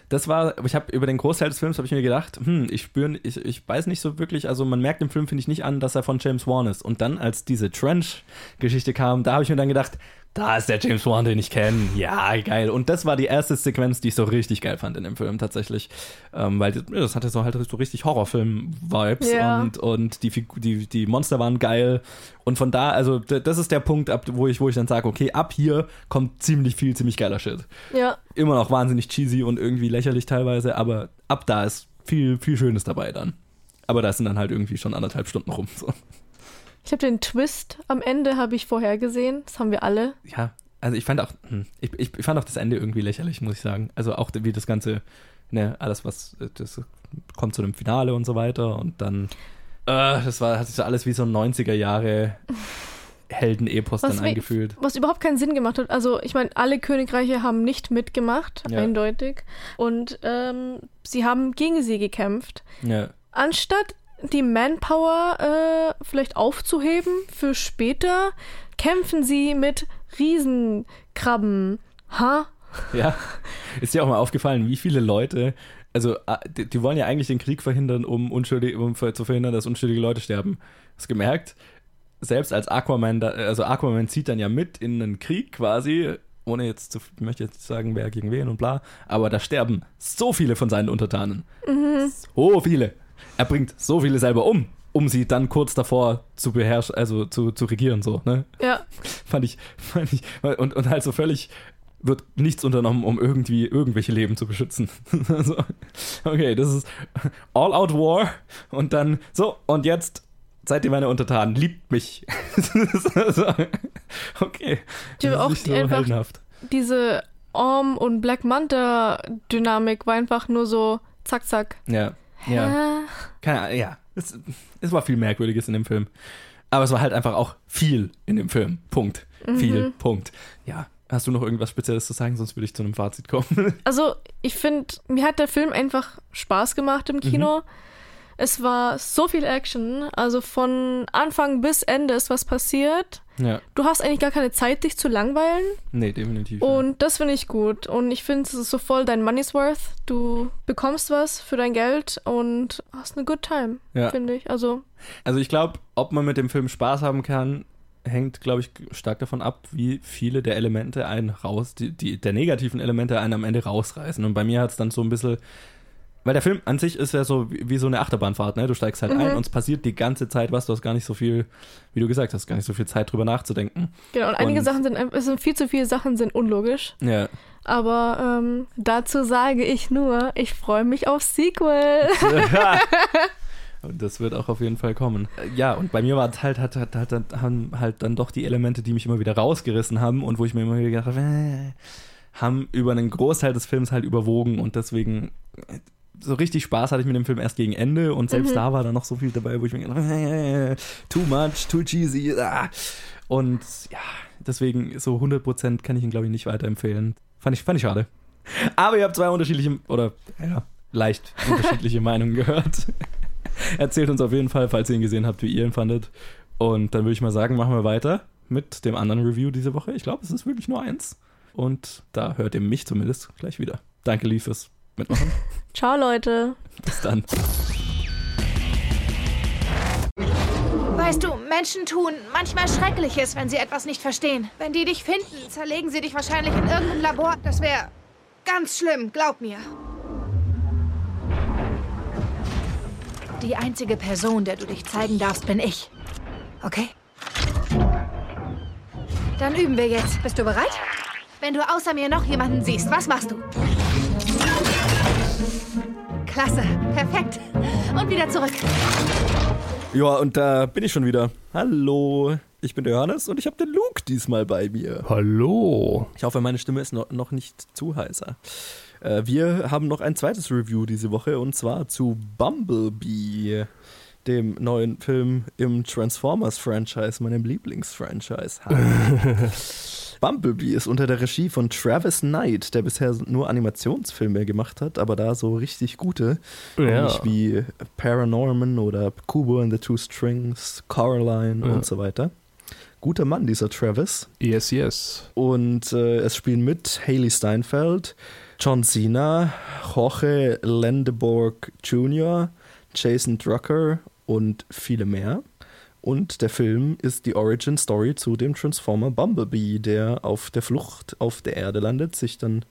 das war, ich habe über den Großteil des Films habe ich mir gedacht, hm, ich spüre, ich, ich weiß nicht so wirklich, also man merkt im Film, finde ich, nicht an, dass er von James Wan ist. Und dann, als diese Trench-Geschichte kam, da habe ich mir dann gedacht, da ist der James Wan, den ich kenne. Ja, geil. Und das war die erste Sequenz, die ich so richtig geil fand in dem Film tatsächlich. Ähm, weil das, hatte so halt so richtig Horrorfilm-Vibes Ja. und, und die, die, die Monster waren geil. Und von da, also das ist der Punkt, ab, wo ich, wo ich dann sage, okay, ab hier kommt ziemlich viel, ziemlich geiler Shit. Ja. Immer noch wahnsinnig cheesy und irgendwie lächerlich teilweise, aber ab da ist viel, viel Schönes dabei dann. Aber da sind dann halt irgendwie schon anderthalb Stunden rum. So. Ich habe den Twist am Ende habe ich vorher gesehen. Das haben wir alle. ja, also ich fand auch, hm, ich, ich, fand auch das Ende irgendwie lächerlich, muss ich sagen. Also auch wie das Ganze, ne, alles was, äh, das kommt zu einem Finale und so weiter und dann, äh, das war, hat sich so alles wie so ein 90er Jahre *laughs* Heldenepos dann eingefühlt. Was überhaupt keinen Sinn gemacht hat. Also, ich meine, alle Königreiche haben nicht mitgemacht, Ja. eindeutig. Und ähm, sie haben gegen sie gekämpft. Ja, Anstatt die Manpower äh, vielleicht aufzuheben für später, kämpfen sie mit Riesenkrabben. Ha? ja. Ist dir auch mal aufgefallen, wie viele Leute, also ah, die, die wollen ja eigentlich den Krieg verhindern, um, unschuldig, um zu verhindern, dass unschuldige Leute sterben. Hast du gemerkt? Selbst als Aquaman, da, also Aquaman zieht dann ja mit in einen Krieg quasi, ohne jetzt zu, ich möchte jetzt sagen, wer gegen wen und bla, aber da sterben so viele von seinen Untertanen. So viele. Er bringt so viele selber um, um sie dann kurz davor zu beherrschen, also zu, zu regieren, so, ne? Ja. *laughs* fand ich, fand ich, und, und halt so völlig wird nichts unternommen, um irgendwie irgendwelche Leben zu beschützen. *laughs* also, okay, das ist All-Out War und dann so, und jetzt seid ihr meine Untertanen, liebt mich. *laughs* okay. Die Das ist auch so einfach- heldenhaft. Diese Orm- und Black Manta-Dynamik war einfach nur so zack, zack. Ja, ja. Keine Ahnung, ja. Es, es war viel Merkwürdiges in dem Film. Aber es war halt einfach auch viel in dem Film. Punkt. Viel. Punkt. Ja. Hast du noch irgendwas Spezielles zu sagen? Sonst würde ich zu einem Fazit kommen. Also, ich finde, mir hat der Film einfach Spaß gemacht im Kino. Es war so viel Action. Also von Anfang bis Ende ist was passiert. ja. Du hast eigentlich gar keine Zeit, dich zu langweilen. Nee, definitiv. ja. Und das finde ich gut. Und ich finde, es ist so voll dein Money's worth. Du bekommst was für dein Geld und hast eine good time, Ja. finde ich. Also, Also ich glaube, ob man mit dem Film Spaß haben kann, hängt, glaube ich, stark davon ab, wie viele der Elemente einen raus, die, die der negativen Elemente einen am Ende rausreißen. Und bei mir hat es dann so ein bisschen, weil der Film an sich ist ja so wie, wie so eine Achterbahnfahrt, ne? Du steigst halt ein und es passiert die ganze Zeit was, du hast gar nicht so viel, wie du gesagt hast, gar nicht so viel Zeit drüber nachzudenken. genau. Und einige Und- Sachen sind, es sind viel zu viele Sachen sind unlogisch. Ja. Aber ähm, dazu sage ich nur, ich freue mich auf Sequel. Und *laughs* *laughs* das wird auch auf jeden Fall kommen. Ja, und bei mir war es halt, hat, hat, hat, hat, haben halt dann doch die Elemente, die mich immer wieder rausgerissen haben und wo ich mir immer wieder gedacht habe, äh, haben über einen Großteil des Films halt überwogen und deswegen äh, so richtig Spaß hatte ich mit dem Film erst gegen Ende und selbst da war da noch so viel dabei, wo ich mir gedacht habe, *laughs* too much, too cheesy. Ah. Und ja, deswegen so 100% kann ich ihn, glaube ich, nicht weiterempfehlen. Fand ich, fand ich schade. Aber ihr habt zwei unterschiedliche, oder ja, leicht unterschiedliche *laughs* Meinungen gehört. Erzählt uns auf jeden Fall, falls ihr ihn gesehen habt, wie ihr ihn fandet. Und dann würde ich mal sagen, machen wir weiter mit dem anderen Review diese Woche. Ich glaube, es ist wirklich nur eins. Und da hört ihr mich zumindest gleich wieder. Danke, Lee, fürs Mitmachen. *laughs* Ciao, Leute. Bis dann. Weißt du, Menschen tun manchmal Schreckliches, wenn sie etwas nicht verstehen. Wenn die dich finden, zerlegen sie dich wahrscheinlich in irgendeinem Labor. Das wäre ganz schlimm, glaub mir. Die einzige Person, der du dich zeigen darfst, bin ich. Okay? Dann üben wir jetzt. Bist du bereit? Wenn du außer mir noch jemanden siehst, was machst du? Klasse, perfekt. Und wieder zurück. Ja, und da bin ich schon wieder. Hallo, ich bin der Johannes und ich habe den Luke diesmal bei mir. Hallo. Ich hoffe, meine Stimme ist noch, nicht zu heißer. Äh, wir haben noch ein zweites Review diese Woche und zwar zu Bumblebee, dem neuen Film im Transformers-Franchise, meinem Lieblings-Franchise. *laughs* Bumblebee ist unter der Regie von Travis Knight, der bisher nur Animationsfilme gemacht hat, aber da so richtig gute. Ja. Nicht wie Paranorman oder Kubo and the Two Strings, Coraline Ja. und so weiter. Guter Mann, dieser Travis. Yes, yes. Und äh, es spielen mit Haley Steinfeld, John Cena, Jorge Landeborg Jr., Jason Drucker und viele mehr. Und der Film ist die Origin Story zu dem Transformer Bumblebee, der auf der Flucht auf der Erde landet, sich dann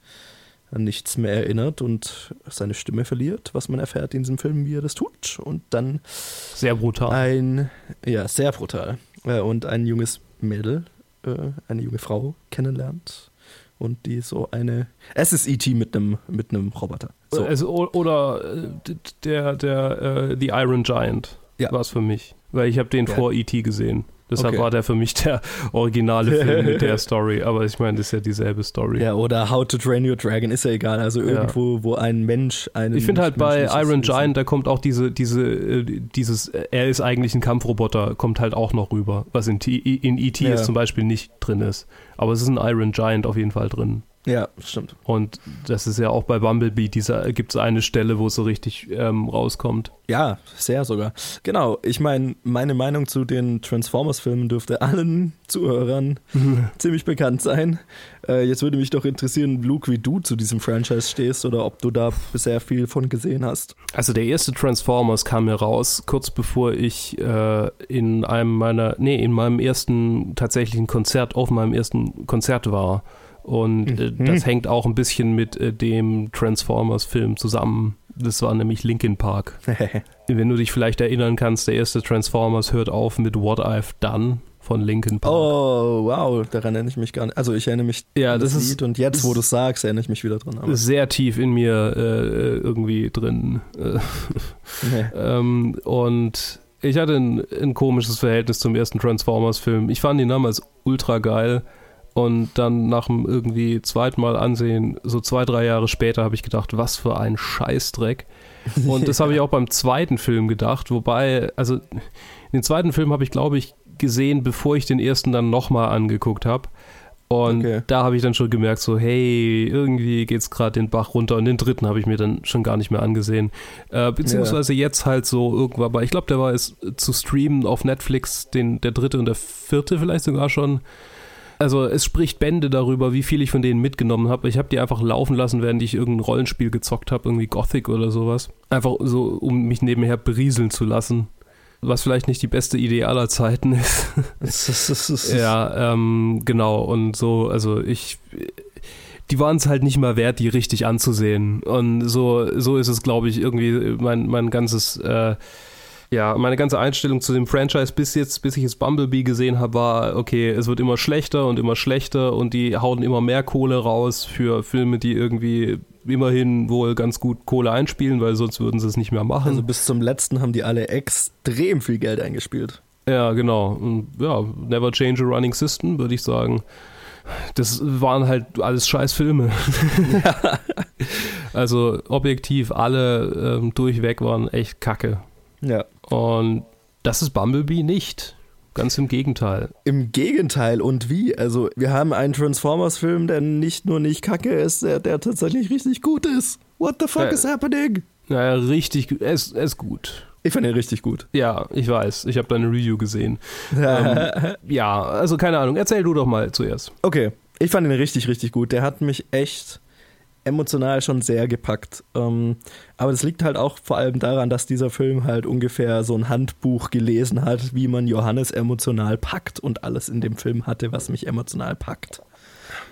an nichts mehr erinnert und seine Stimme verliert, was man erfährt in diesem Film, wie er das tut. Und dann Sehr brutal. ein, ja, sehr brutal. Äh, Und ein junges Mädel, äh, eine junge Frau kennenlernt. Und die so eine. Es ist E.T. mit einem mit einem Roboter. So. Also, oder äh, der, der The Iron Giant Ja. war es für mich. Weil ich habe den Ja. vor E.T. gesehen. Deshalb Okay. war der für mich der originale *laughs* Film mit der Story. Aber ich meine, das ist ja dieselbe Story. Ja, oder How to Train Your Dragon ist ja egal. Also irgendwo, wo ein Mensch einen. Ich finde halt bei Iron Giant, da kommt auch diese, diese, äh, dieses, äh, er ist eigentlich ein Kampfroboter, kommt halt auch noch rüber, was in, T in E.T. Ja. jetzt zum Beispiel nicht drin ist. Aber es ist ein Iron Giant auf jeden Fall drin. Ja, stimmt. Und das ist ja auch bei Bumblebee, dieser gibt es eine Stelle, wo es so richtig ähm, rauskommt. Ja, sehr sogar. Genau, ich meine, meine Meinung zu den Transformers-Filmen dürfte allen Zuhörern *laughs* ziemlich bekannt sein. Äh, jetzt würde mich doch interessieren, Luke, wie du zu diesem Franchise stehst oder ob du da bisher viel von gesehen hast. Also der erste Transformers kam mir raus, kurz bevor ich äh, in einem meiner, nee, in meinem ersten tatsächlichen Konzert, auf meinem ersten Konzert war. Und äh, Mhm. das hängt auch ein bisschen mit äh, dem Transformers-Film zusammen. Das war nämlich Linkin Park. *laughs* Wenn du dich vielleicht erinnern kannst, der erste Transformers hört auf mit What I've Done von Linkin Park. oh, wow, daran erinnere ich mich gar nicht. Also ich erinnere mich Ja, das ist- Lied und jetzt, wo du es sagst, erinnere ich mich wieder dran. Aber, Sehr tief in mir äh, irgendwie drin. Äh, *laughs* nee. Ähm, und ich hatte ein, ein komisches Verhältnis zum ersten Transformers-Film. Ich fand ihn damals ultra geil. Und dann nach dem irgendwie zweiten Mal ansehen, so zwei, drei Jahre später, habe ich gedacht, was für ein Scheißdreck. Und das habe ich *laughs* auch beim zweiten Film gedacht. Wobei, also den zweiten Film habe ich, glaube ich, gesehen, bevor ich den ersten dann nochmal angeguckt habe. Und Okay. da habe ich dann schon gemerkt, so, hey, irgendwie geht's gerade den Bach runter. Und den dritten habe ich mir dann schon gar nicht mehr angesehen. Äh, beziehungsweise jetzt halt so irgendwann, aber ich glaube, der war jetzt zu streamen auf Netflix, den, der dritte und der vierte vielleicht sogar schon. Also es spricht Bände darüber, wie viel ich von denen mitgenommen habe. Ich habe die einfach laufen lassen, während ich irgendein Rollenspiel gezockt habe, irgendwie Gothic oder sowas. Einfach so, um mich nebenher berieseln zu lassen. Was vielleicht nicht die beste Idee aller Zeiten ist. *laughs* Ja, ähm, genau. Und so, also ich, die waren es halt nicht mal wert, die richtig anzusehen. Und so, so ist es, glaube ich, irgendwie mein, mein ganzes, äh, ja, meine ganze Einstellung zu dem Franchise bis jetzt, bis ich jetzt Bumblebee gesehen habe, war, okay, es wird immer schlechter und immer schlechter und die hauen immer mehr Kohle raus für Filme, die irgendwie immerhin wohl ganz gut Kohle einspielen, weil sonst würden sie es nicht mehr machen. Also bis zum letzten haben die alle extrem viel Geld eingespielt. Ja, genau. Ja, Never Change a Running System, würde ich sagen. Das waren halt alles scheiß Filme. *laughs* also objektiv, alle ähm, durchweg waren echt kacke. Ja. Und das ist Bumblebee nicht. Ganz im Gegenteil. Im Gegenteil und wie? Also, wir haben einen Transformers-Film, der nicht nur nicht kacke ist, der, der tatsächlich richtig gut ist. What the fuck Äh. is happening? Naja, richtig, er ist, er ist gut. Ich fand ihn richtig gut. Ja, ich weiß. Ich habe deine Review gesehen. ähm, *laughs* ja, also keine Ahnung. Erzähl du doch mal zuerst. Okay, ich fand ihn richtig, richtig gut. Der hat mich echt emotional schon sehr gepackt. Ähm, aber das liegt halt auch vor allem daran, dass dieser Film halt ungefähr so ein Handbuch gelesen hat, wie man Johannes emotional packt und alles in dem Film hatte, was mich emotional packt.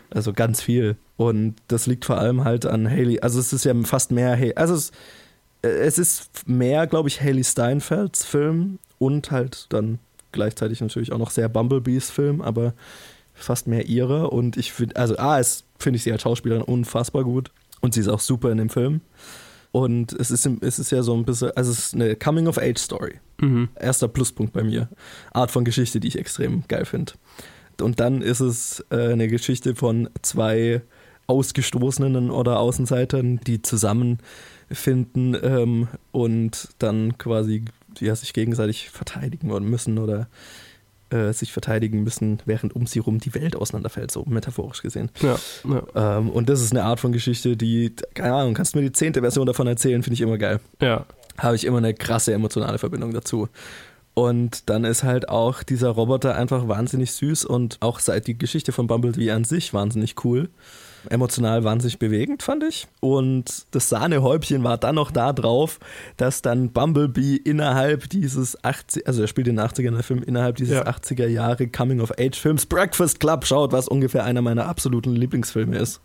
Also ganz viel. Und das liegt vor allem halt an Haley. Also es ist ja fast mehr, also es, äh, es ist mehr, glaube ich, Haley Steinfelds Film und halt dann gleichzeitig natürlich auch noch sehr Bumblebees Film, aber fast mehr ihre. Und ich finde, also A, es finde ich sie als Schauspielerin unfassbar gut und sie ist auch super in dem Film. Und es ist, es ist ja so ein bisschen, also es ist eine Coming-of-Age-Story. Mhm. Erster Pluspunkt bei mir. Art von Geschichte, die ich extrem geil finde. Und dann ist es äh, eine Geschichte von zwei Ausgestoßenen oder Außenseitern, die zusammenfinden ähm, und dann quasi ja, sich gegenseitig verteidigen wollen müssen oder äh, sich verteidigen müssen, während um sie rum die Welt auseinanderfällt, so metaphorisch gesehen. Ja, ja. Ähm, und das ist eine Art von Geschichte, die, keine Ahnung, kannst du mir die zehnte Version davon erzählen, finde ich immer geil ja. habe ich immer eine krasse emotionale Verbindung dazu. Und dann ist halt auch dieser Roboter einfach wahnsinnig süß und auch seit die Geschichte von Bumblebee an sich wahnsinnig cool. Emotional wahnsinnig bewegend, fand ich. Und das Sahnehäubchen war dann noch da drauf, dass dann Bumblebee innerhalb dieses 80, also er spielt in den 80ern der Film, innerhalb dieses Ja. 80er Jahre Coming-of-Age-Films Breakfast Club schaut, was ungefähr einer meiner absoluten Lieblingsfilme ist.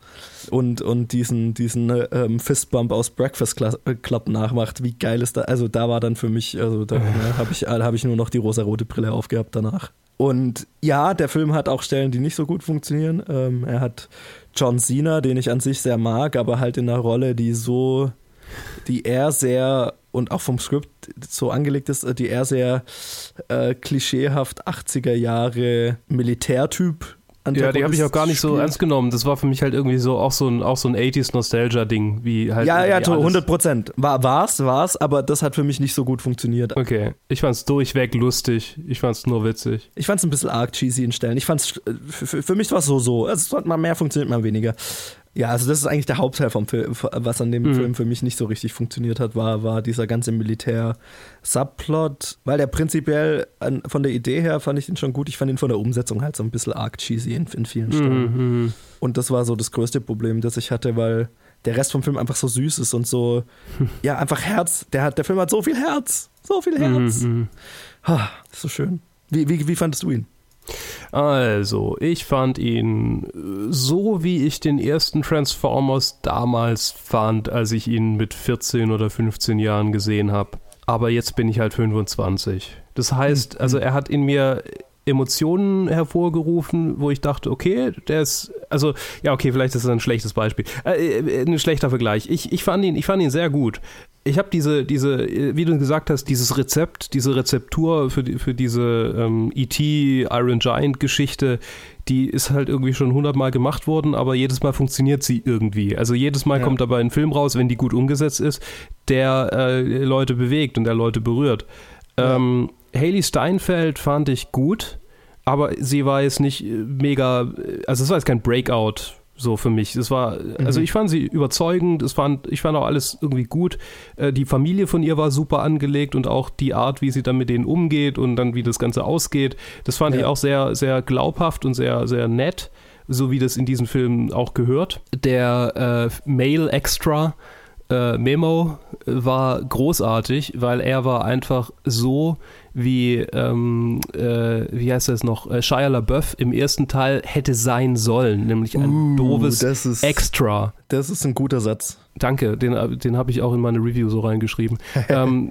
Und, und diesen, diesen ähm, Fistbump aus Breakfast äh, Club nachmacht. Wie geil ist da? Also da war dann für mich, also da *laughs* ne, habe ich, hab ich nur noch die rosarote Brille aufgehabt danach. Und ja, der Film hat auch Stellen, die nicht so gut funktionieren. Ähm, er hat John Cena, den ich an sich sehr mag, aber halt in einer Rolle, die so, die er sehr und auch vom Skript so angelegt ist, die er sehr äh, klischeehaft 80er Jahre Militärtyp. Ja, die habe ich auch gar nicht so spielt. ernst genommen. Das war für mich halt irgendwie so auch so ein, auch so ein 80s Nostalgia-Ding, wie halt. Ja, ja, irgendwie to- alles- 100 Prozent. War, war's, war's, aber das hat für mich nicht so gut funktioniert. Okay. Ich fand's durchweg lustig. Ich fand's nur witzig. Ich fand's ein bisschen arg cheesy in Stellen. Ich fand's, äh, für, für- für mich war es so, so. Also, Es hat mal mehr funktioniert, mal weniger. Ja, also das ist eigentlich der Hauptteil vom Film. Was an dem Mhm. Film für mich nicht so richtig funktioniert hat, war, war dieser ganze Militär-Subplot. Weil der prinzipiell an, von der Idee her fand ich den schon gut. Ich fand ihn von der Umsetzung halt so ein bisschen arg cheesy in, in vielen Stellen. Mhm. Und das war so das größte Problem, das ich hatte, weil der Rest vom Film einfach so süß ist und so, *laughs* ja, einfach Herz. Der, hat, der Film hat so viel Herz. So viel Herz. Mhm. Ha, ist so schön. Wie, wie, wie fandest du ihn? Also, ich fand ihn äh, so, wie ich den ersten Transformers damals fand, als ich ihn mit 14 oder 15 Jahren gesehen habe. Aber jetzt bin ich halt 25. Das heißt, also er hat in mir Emotionen hervorgerufen, wo ich dachte, okay, der ist, also, ja, okay, vielleicht ist das ein schlechtes Beispiel. Äh, äh, ein schlechter Vergleich. Ich, ich, fand ihn, ich fand ihn sehr gut. Ich habe diese, diese, wie du gesagt hast, dieses Rezept, diese Rezeptur für, die, für diese ähm, E.T. Iron Giant Geschichte, die ist halt irgendwie schon hundertmal gemacht worden, aber jedes Mal funktioniert sie irgendwie. Also jedes Mal Ja. kommt dabei ein Film raus, wenn die gut umgesetzt ist, der äh, Leute bewegt und der Leute berührt. Ähm, Haley Steinfeld fand ich gut, aber sie war jetzt nicht äh, mega, äh, also es war jetzt kein Breakout so für mich. Es war, also ich fand sie überzeugend, es fand, ich fand auch alles irgendwie gut. Äh, die Familie von ihr war super angelegt und auch die Art, wie sie dann mit denen umgeht und dann wie das Ganze ausgeht, das fand Ja. ich auch sehr, sehr glaubhaft und sehr, sehr nett, so wie das in diesem Film auch gehört. Der äh, Male Extra äh, Memo war großartig, weil er war einfach so wie, ähm, äh, wie heißt das noch, äh, Shia LaBeouf im ersten Teil hätte sein sollen, nämlich ein Uh, doofes das ist- Extra. Das ist ein guter Satz. Danke, den, den habe ich auch in meine Review so reingeschrieben. *laughs* ähm,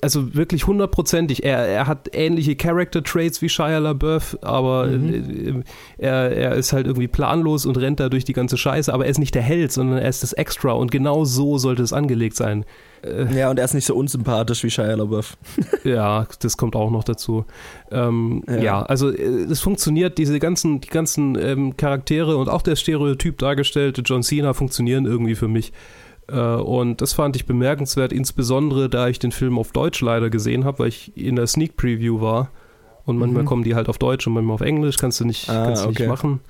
also wirklich hundertprozentig. Er, er hat ähnliche Character Traits wie Shia LaBeouf, aber äh, er, er ist halt irgendwie planlos und rennt da durch die ganze Scheiße. Aber er ist nicht der Held, sondern er ist das Extra und genau so sollte es angelegt sein. Ja, und er ist nicht so unsympathisch wie Shia LaBeouf. *laughs* Ja, das kommt auch noch dazu. Ähm, ja. Ja. also äh, es funktioniert, diese ganzen, die ganzen ähm, Charaktere und auch der Stereotyp dargestellte John Cena funktionieren irgendwie für mich. Äh, und das fand ich bemerkenswert, insbesondere da ich den Film auf Deutsch leider gesehen habe, weil ich in der Sneak Preview war. Und manchmal Mhm. kommen die halt auf Deutsch und manchmal auf Englisch, kannst du nicht, Ah, kannst du okay. nicht machen.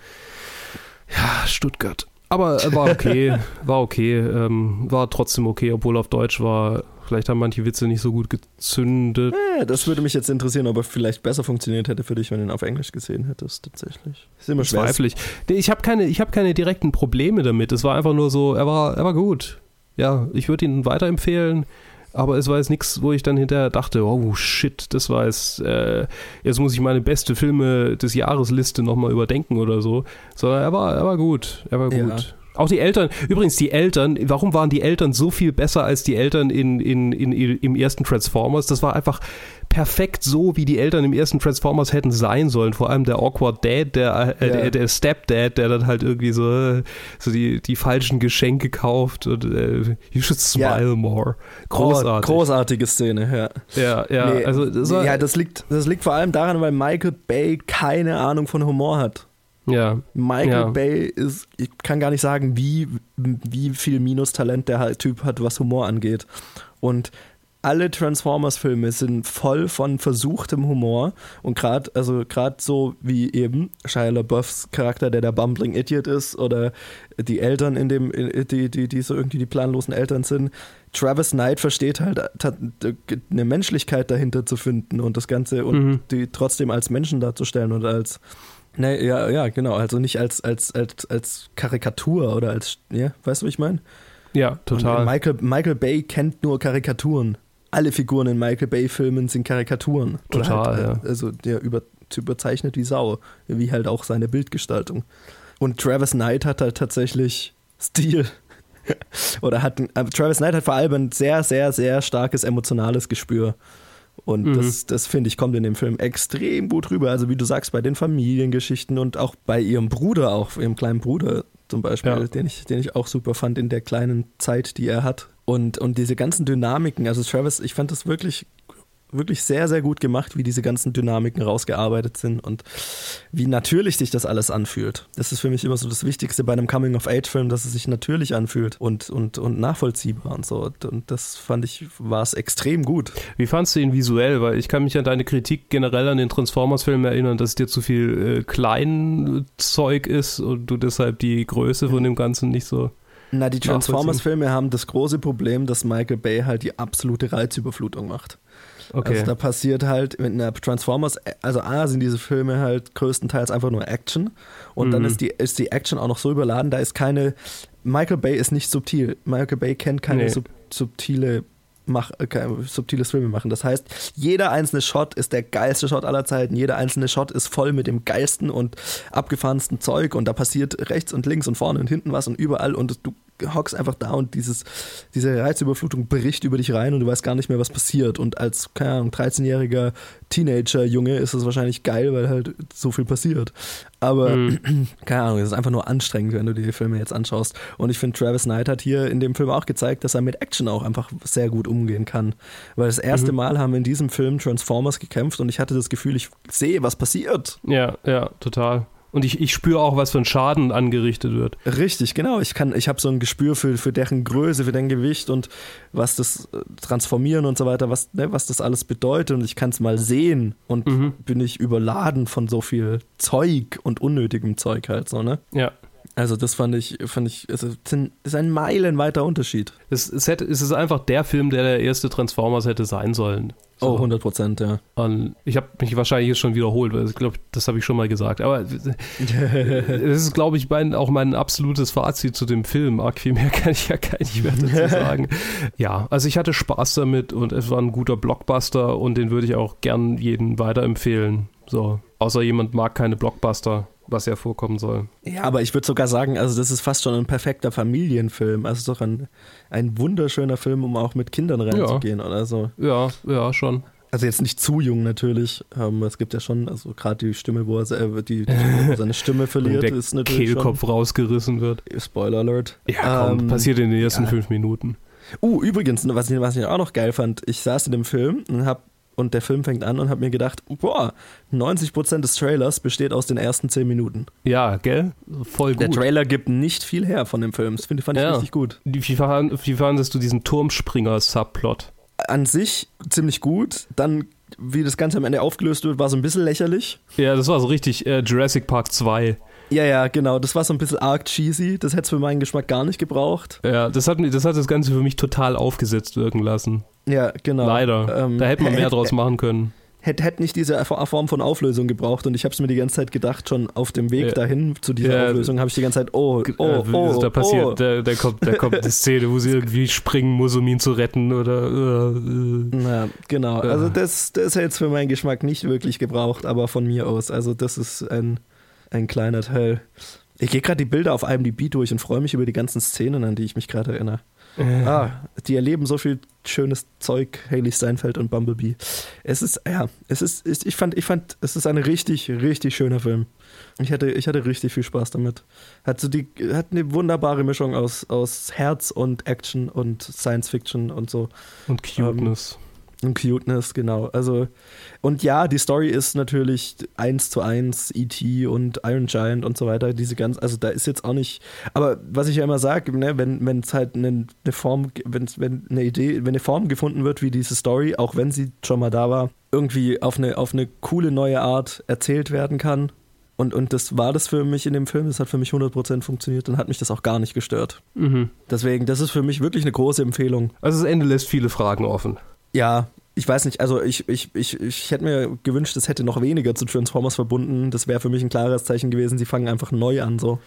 Ja, Stuttgart. Aber äh, war okay, *laughs* war okay, ähm, war trotzdem okay, obwohl auf Deutsch war. Vielleicht haben manche Witze nicht so gut gezündet. Ja, das würde mich jetzt interessieren, ob er vielleicht besser funktioniert hätte für dich, wenn du ihn auf Englisch gesehen hättest, tatsächlich. Ist immer schwer. Bezweifle ich. Habe keine, ich hab keine direkten Probleme damit. Es war einfach nur so, er war, er war gut. Ja, ich würde ihn weiterempfehlen. Aber es war jetzt nichts, wo ich dann hinterher dachte, oh shit, das war jetzt, äh, jetzt muss ich meine beste Filme des Jahresliste nochmal überdenken oder so. Sondern er war, er war gut. Er war Ja. gut. Auch die Eltern, übrigens die Eltern, warum waren die Eltern so viel besser als die Eltern in, in, in, im ersten Transformers? Das war einfach perfekt so, wie die Eltern im ersten Transformers hätten sein sollen. Vor allem der Awkward Dad, der, äh, Ja. der, der Stepdad, der dann halt irgendwie so, so die, die falschen Geschenke kauft und äh, you should smile Ja. more. Oh, Großartig. großartige Szene, ja. ja, ja, Nee, also das war, ja, das liegt, das liegt vor allem daran, weil Michael Bay keine Ahnung von Humor hat. Ja. Michael Ja. Bay ist, ich kann gar nicht sagen, wie, wie viel Minustalent der halt Typ hat, was Humor angeht. Und alle Transformers-Filme sind voll von versuchtem Humor und gerade also gerade so wie eben Shia LaBeoufs Charakter, der der bumbling Idiot ist oder die Eltern in dem die die die so irgendwie die planlosen Eltern sind. Travis Knight versteht halt eine Menschlichkeit dahinter zu finden und das Ganze und Mhm. die trotzdem als Menschen darzustellen und als Nee, ja, ja, genau. Also nicht als, als, als, als Karikatur oder als, ja, weißt du, was ich meine? Ja, total. Und Michael, Michael Bay kennt nur Karikaturen. Alle Figuren in Michael Bay-Filmen sind Karikaturen. Total, halt, ja. Also der über, überzeichnet wie Sau. Wie halt auch seine Bildgestaltung. Und Travis Knight hat halt tatsächlich Stil. *laughs* Oder hat, aber Travis Knight hat vor allem ein sehr, sehr, sehr starkes emotionales Gespür. Und Mhm. das, das finde ich, kommt in dem Film extrem gut rüber. Also, wie du sagst, bei den Familiengeschichten und auch bei ihrem Bruder, auch ihrem kleinen Bruder zum Beispiel, Ja. den, ich, den ich auch super fand in der kleinen Zeit, die er hat. Und, und diese ganzen Dynamiken, also Travis, ich fand das wirklich, wirklich sehr, sehr gut gemacht, wie diese ganzen Dynamiken rausgearbeitet sind und wie natürlich sich das alles anfühlt. Das ist für mich immer so das Wichtigste bei einem Coming-of-Age-Film, dass es sich natürlich anfühlt und, und, und nachvollziehbar und so. Und, das fand ich, war es extrem gut. Wie fandst du ihn visuell? Weil ich kann mich an deine Kritik generell an den Transformers-Filmen erinnern, dass dir zu viel äh, Kleinzeug ist und du deshalb die Größe von dem Ganzen nicht so. Na, die. Transformers-Filme haben das große Problem, dass Michael Bay halt die absolute Reizüberflutung macht. Okay. Also da passiert halt mit einer Transformers, also A sind diese Filme halt größtenteils einfach nur Action und dann Mhm. ist die, ist die Action auch noch so überladen, da ist keine, Michael Bay ist nicht subtil. Michael Bay kennt keine Nee. sub, subtile Mach, äh, kein subtiles Filme machen. Das heißt, jeder einzelne Shot ist der geilste Shot aller Zeiten. Jeder einzelne Shot ist voll mit dem geilsten und abgefahrensten Zeug und da passiert rechts und links und vorne und hinten was und überall und du hockst einfach da und dieses, diese Reizüberflutung bricht über dich rein und du weißt gar nicht mehr, was passiert. Und als, keine Ahnung, 13-jähriger Teenager-Junge ist es wahrscheinlich geil, weil halt so viel passiert. Aber, Mhm. *clears throat* keine Ahnung, es ist einfach nur anstrengend, wenn du dir die Filme jetzt anschaust. Und ich finde, Travis Knight hat hier in dem Film auch gezeigt, dass er mit Action auch einfach sehr gut umgehen kann. Weil das erste Mhm. Mal haben in diesem Film Transformers gekämpft und ich hatte das Gefühl, ich sehe, was passiert. ja, ja, total. Und ich, ich spüre auch, was für ein Schaden angerichtet wird. Richtig, genau. Ich kann, ich habe so ein Gespür für, für deren Größe, für deren Gewicht und was das äh, Transformieren und so weiter, was, ne, was das alles bedeutet und ich kann es mal sehen und Mhm. bin ich überladen von so viel Zeug und unnötigem Zeug halt so, ne? Ja. Also das fand ich, fand ich, es ist ein, ist ein meilenweiter Unterschied. Es, es, hätte, es ist einfach der Film, der der erste Transformers hätte sein sollen. So. Oh, 100 Prozent, ja. Und ich habe mich wahrscheinlich jetzt schon wiederholt, weil ich glaube, das habe ich schon mal gesagt. Aber *laughs* das ist, glaube ich, mein, auch mein absolutes Fazit zu dem Film. Arg viel mehr kann ich ja gar nicht mehr dazu *laughs* sagen. ja, also ich hatte Spaß damit und es war ein guter Blockbuster und den würde ich auch gern jedem weiterempfehlen. So, außer jemand mag keine Blockbuster, was ja vorkommen soll. Ja, aber ich würde sogar sagen, also das ist fast schon ein perfekter Familienfilm. Also es ist doch ein, ein wunderschöner Film, um auch mit Kindern reinzugehen oder so. Ja, ja, schon. Also jetzt nicht zu jung natürlich. Ähm, es gibt ja schon, also gerade die Stimme, wo er äh, die, die Stimme, wo seine Stimme *laughs* verliert, der ist natürlich Kehlkopf rausgerissen wird. schon. Spoiler Alert. Ja, komm, Ähm, passiert in den ersten ja. fünf Minuten. Uh, übrigens, was ich, was ich auch noch geil fand, ich saß in dem Film und hab und der Film fängt an und habe mir gedacht, boah, 90% des Trailers besteht aus den ersten 10 Minuten. Ja, gell? Voll gut. Der Trailer gibt nicht viel her von dem Film. Das finde fand ich Ja. richtig gut. Wie, wie fandest du diesen Turmspringer-Subplot? An sich ziemlich gut. Dann, wie das Ganze am Ende aufgelöst wird, war so ein bisschen lächerlich. Ja, das war so richtig äh, Jurassic Park 2. Ja, ja, genau. Das war so ein bisschen arg cheesy. Das hätte es für meinen Geschmack gar nicht gebraucht. Ja, das hat, das hat das Ganze für mich total aufgesetzt wirken lassen. Ja, genau. Leider. Ähm, da hätte man mehr hätte- draus machen können. Hätte, hätte nicht diese Form von Auflösung gebraucht und ich habe es mir die ganze Zeit gedacht, schon auf dem Weg Ja. dahin zu dieser Ja, Auflösung habe ich die ganze Zeit, oh, oh, Äh, oh, da passiert, oh. Da, da kommt, da kommt eine Szene, wo sie irgendwie springen muss, um ihn zu retten oder. Äh, äh. Na, genau. Ja. Also das, das hätte es für meinen Geschmack nicht wirklich gebraucht, aber von mir aus. Also das ist ein, ein kleiner Teil. Ich gehe gerade die Bilder auf IMDb durch und freue mich über die ganzen Szenen, an die ich mich gerade erinnere. Ah, die erleben so viel schönes Zeug, Haley Steinfeld und Bumblebee. Es ist, ja, es ist, ist- ich fand, ich fand, es ist ein richtig, richtig schöner Film. Ich hatte, ich hatte richtig viel Spaß damit. Hat so die, hat eine wunderbare Mischung aus, aus Herz und Action und Science Fiction und so. Und Cuteness. Und Cuteness, genau. Also, und ja, die Story ist natürlich eins zu eins E.T. und Iron Giant und so weiter. Diese ganz, also da ist jetzt auch nicht, aber was ich ja immer sage, ne, wenn wenn es halt eine, eine Form, wenn wenn eine Idee, wenn eine Form gefunden wird wie diese Story, auch wenn sie schon mal da war, irgendwie auf eine auf eine coole neue Art erzählt werden kann. Und, und das war das für mich in dem Film, das hat für mich 100% funktioniert, dann hat mich das auch gar nicht gestört. Mhm. Deswegen, das ist für mich wirklich eine große Empfehlung. Also das Ende lässt viele Fragen offen. Ja, ich weiß nicht, also ich, ich, ich, ich hätte mir gewünscht, es hätte noch weniger zu Transformers verbunden. Das wäre für mich ein klares Zeichen gewesen, sie fangen einfach neu an so.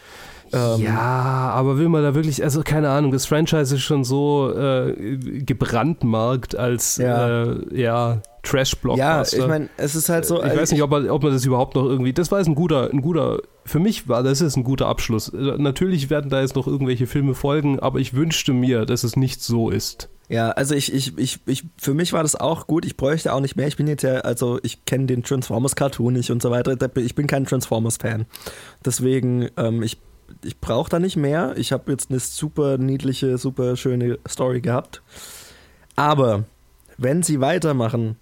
Ähm, ja, aber will man da wirklich, also keine Ahnung, das Franchise ist schon so äh, gebrandmarkt als ja, äh, ja Trash-Blockbuster. Ja, ich meine, es ist halt so. Ich weiß nicht, ob man, ob man das überhaupt noch irgendwie. Das war jetzt ein guter, ein guter. Für mich war das ist ein guter Abschluss. Natürlich werden da jetzt noch irgendwelche Filme folgen, aber ich wünschte mir, dass es nicht so ist. Ja, also ich, ich, ich, ich, für mich war das auch gut. Ich bräuchte auch nicht mehr. Ich bin jetzt ja, also ich kenne den Transformers Cartoon nicht und so weiter. Ich bin kein Transformers-Fan. Deswegen, ähm, ich ich brauche da nicht mehr. Ich habe jetzt eine super niedliche, super schöne Story gehabt. Aber wenn sie weitermachen,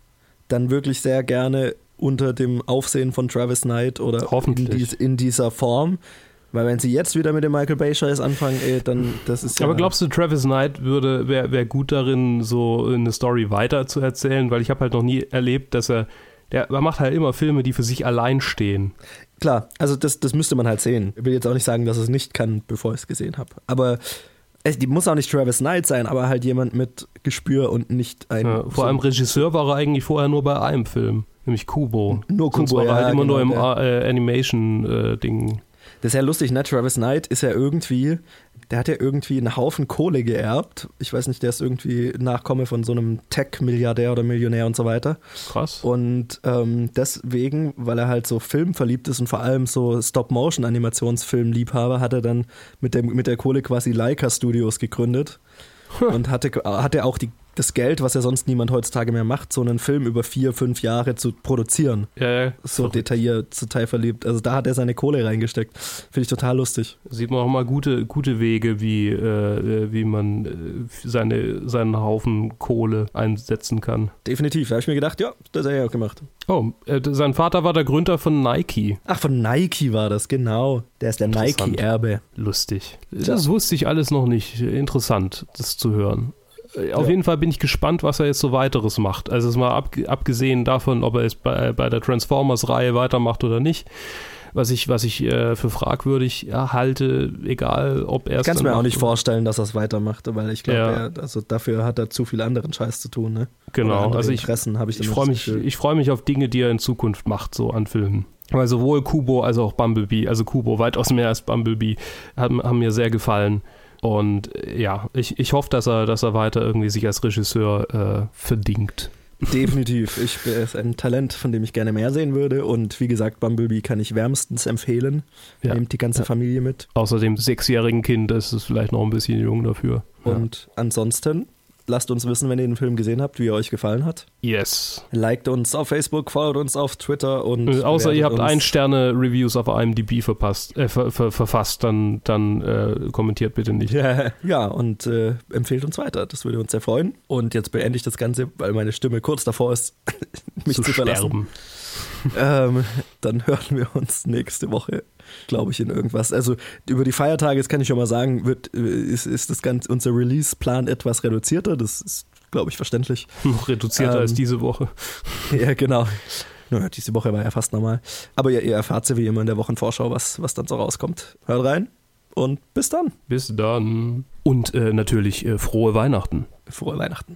dann wirklich sehr gerne unter dem Aufsehen von Travis Knight oder in, dies, in, dieser Form. Weil wenn sie jetzt wieder mit dem Michael Bay Scheiß anfangen, ey, dann das ist ja. Aber glaubst du, Travis Knight würde wäre wär gut darin, so eine Story weiter zu erzählen? Weil ich habe halt noch nie erlebt, dass er der, er macht halt immer Filme, die für sich allein stehen. Klar, also das, das müsste man halt sehen. Ich will jetzt auch nicht sagen, dass es nicht kann, bevor ich es gesehen habe. Aber es die muss auch nicht Travis Knight sein, aber halt jemand mit Gespür und nicht ein. Ja, vor allem Regisseur war er eigentlich vorher nur bei einem Film, nämlich Kubo. Nur Kubo, Sonst war er halt immer genau, nur im äh, Animation-Ding. Das ist ja lustig, ne? Travis Knight ist ja irgendwie der hat ja irgendwie einen Haufen Kohle geerbt. Ich weiß nicht, der ist irgendwie Nachkomme von so einem Tech-Milliardär oder Millionär und so weiter. Krass. Und ähm, deswegen, weil er halt so filmverliebt ist und vor allem so Stop-Motion-Animationsfilm-Liebhaber, hat er dann mit der, mit der Kohle quasi Leica Studios gegründet. und hatte, hatte auch die das Geld, was ja sonst niemand heutzutage mehr macht, so einen Film über vier, fünf Jahre zu produzieren. Ja, ja. So Verrückt. detailliert, so teilverliebt. Also da hat er seine Kohle reingesteckt. Finde ich total lustig. Sieht man auch mal gute, gute Wege, wie, äh, wie man äh, seine, seinen Haufen Kohle einsetzen kann. Definitiv. Da habe ich mir gedacht, ja, das hat er ja auch gemacht. Oh, äh, sein Vater war der Gründer von Nike. Ach, von Nike war das, genau. Der ist der Nike-Erbe. Lustig. Das ja. wusste ich alles noch nicht. Interessant, das zu hören. Auf ja. jeden Fall bin ich gespannt, was er jetzt so weiteres macht. Also mal ab, abgesehen davon, ob er es bei, bei der Transformers-Reihe weitermacht oder nicht. Was ich, was ich äh, für fragwürdig halte, egal ob er es. Ich kann es mir auch nicht vorstellen, dass er es weitermacht, weil ich glaube, ja. also dafür hat er zu viel anderen Scheiß zu tun. Ne? Genau, also ich, ich, ich freue mich, freu mich auf Dinge, die er in Zukunft macht, so an Filmen. Weil sowohl Kubo als auch Bumblebee, also Kubo weitaus mehr als Bumblebee, haben, haben mir sehr gefallen. Und äh, ja, ich, ich hoffe, dass er, dass er weiter irgendwie sich als Regisseur äh, verdingt. Definitiv. Ich, er ist ein Talent, von dem ich gerne mehr sehen würde. Und wie gesagt, Bumblebee kann ich wärmstens empfehlen. Ja. Nehmt die ganze ja. Familie mit. Außer dem sechsjährigen Kind, das ist vielleicht noch ein bisschen jung dafür. Und ja. ansonsten Lasst uns wissen, wenn ihr den Film gesehen habt, wie er euch gefallen hat. Yes. Liked uns auf Facebook, followt uns auf Twitter und. Äh, außer ihr habt ein Sterne Reviews auf IMDb verpasst, äh, ver, ver, verfasst, dann, dann äh, kommentiert bitte nicht. Ja, *laughs* ja und äh, empfehlt uns weiter. Das würde uns sehr freuen. Und jetzt beende ich das Ganze, weil meine Stimme kurz davor ist, *laughs* mich zu, zu verlassen. Ähm, dann hören wir uns nächste Woche glaube ich, in irgendwas. Also über die Feiertage, das kann ich schon mal sagen, wird, äh, ist, ist das ganze, unser Release-Plan etwas reduzierter. Das ist, glaube ich, verständlich. Noch reduzierter ähm, als diese Woche. *laughs* Ja, genau. Naja, diese Woche war ja fast normal. Aber ihr, ihr erfahrt ja wie immer in der Wochenvorschau, was, was dann so rauskommt. Hört rein und bis dann. Bis dann. Und äh, natürlich äh, frohe Weihnachten. Frohe Weihnachten.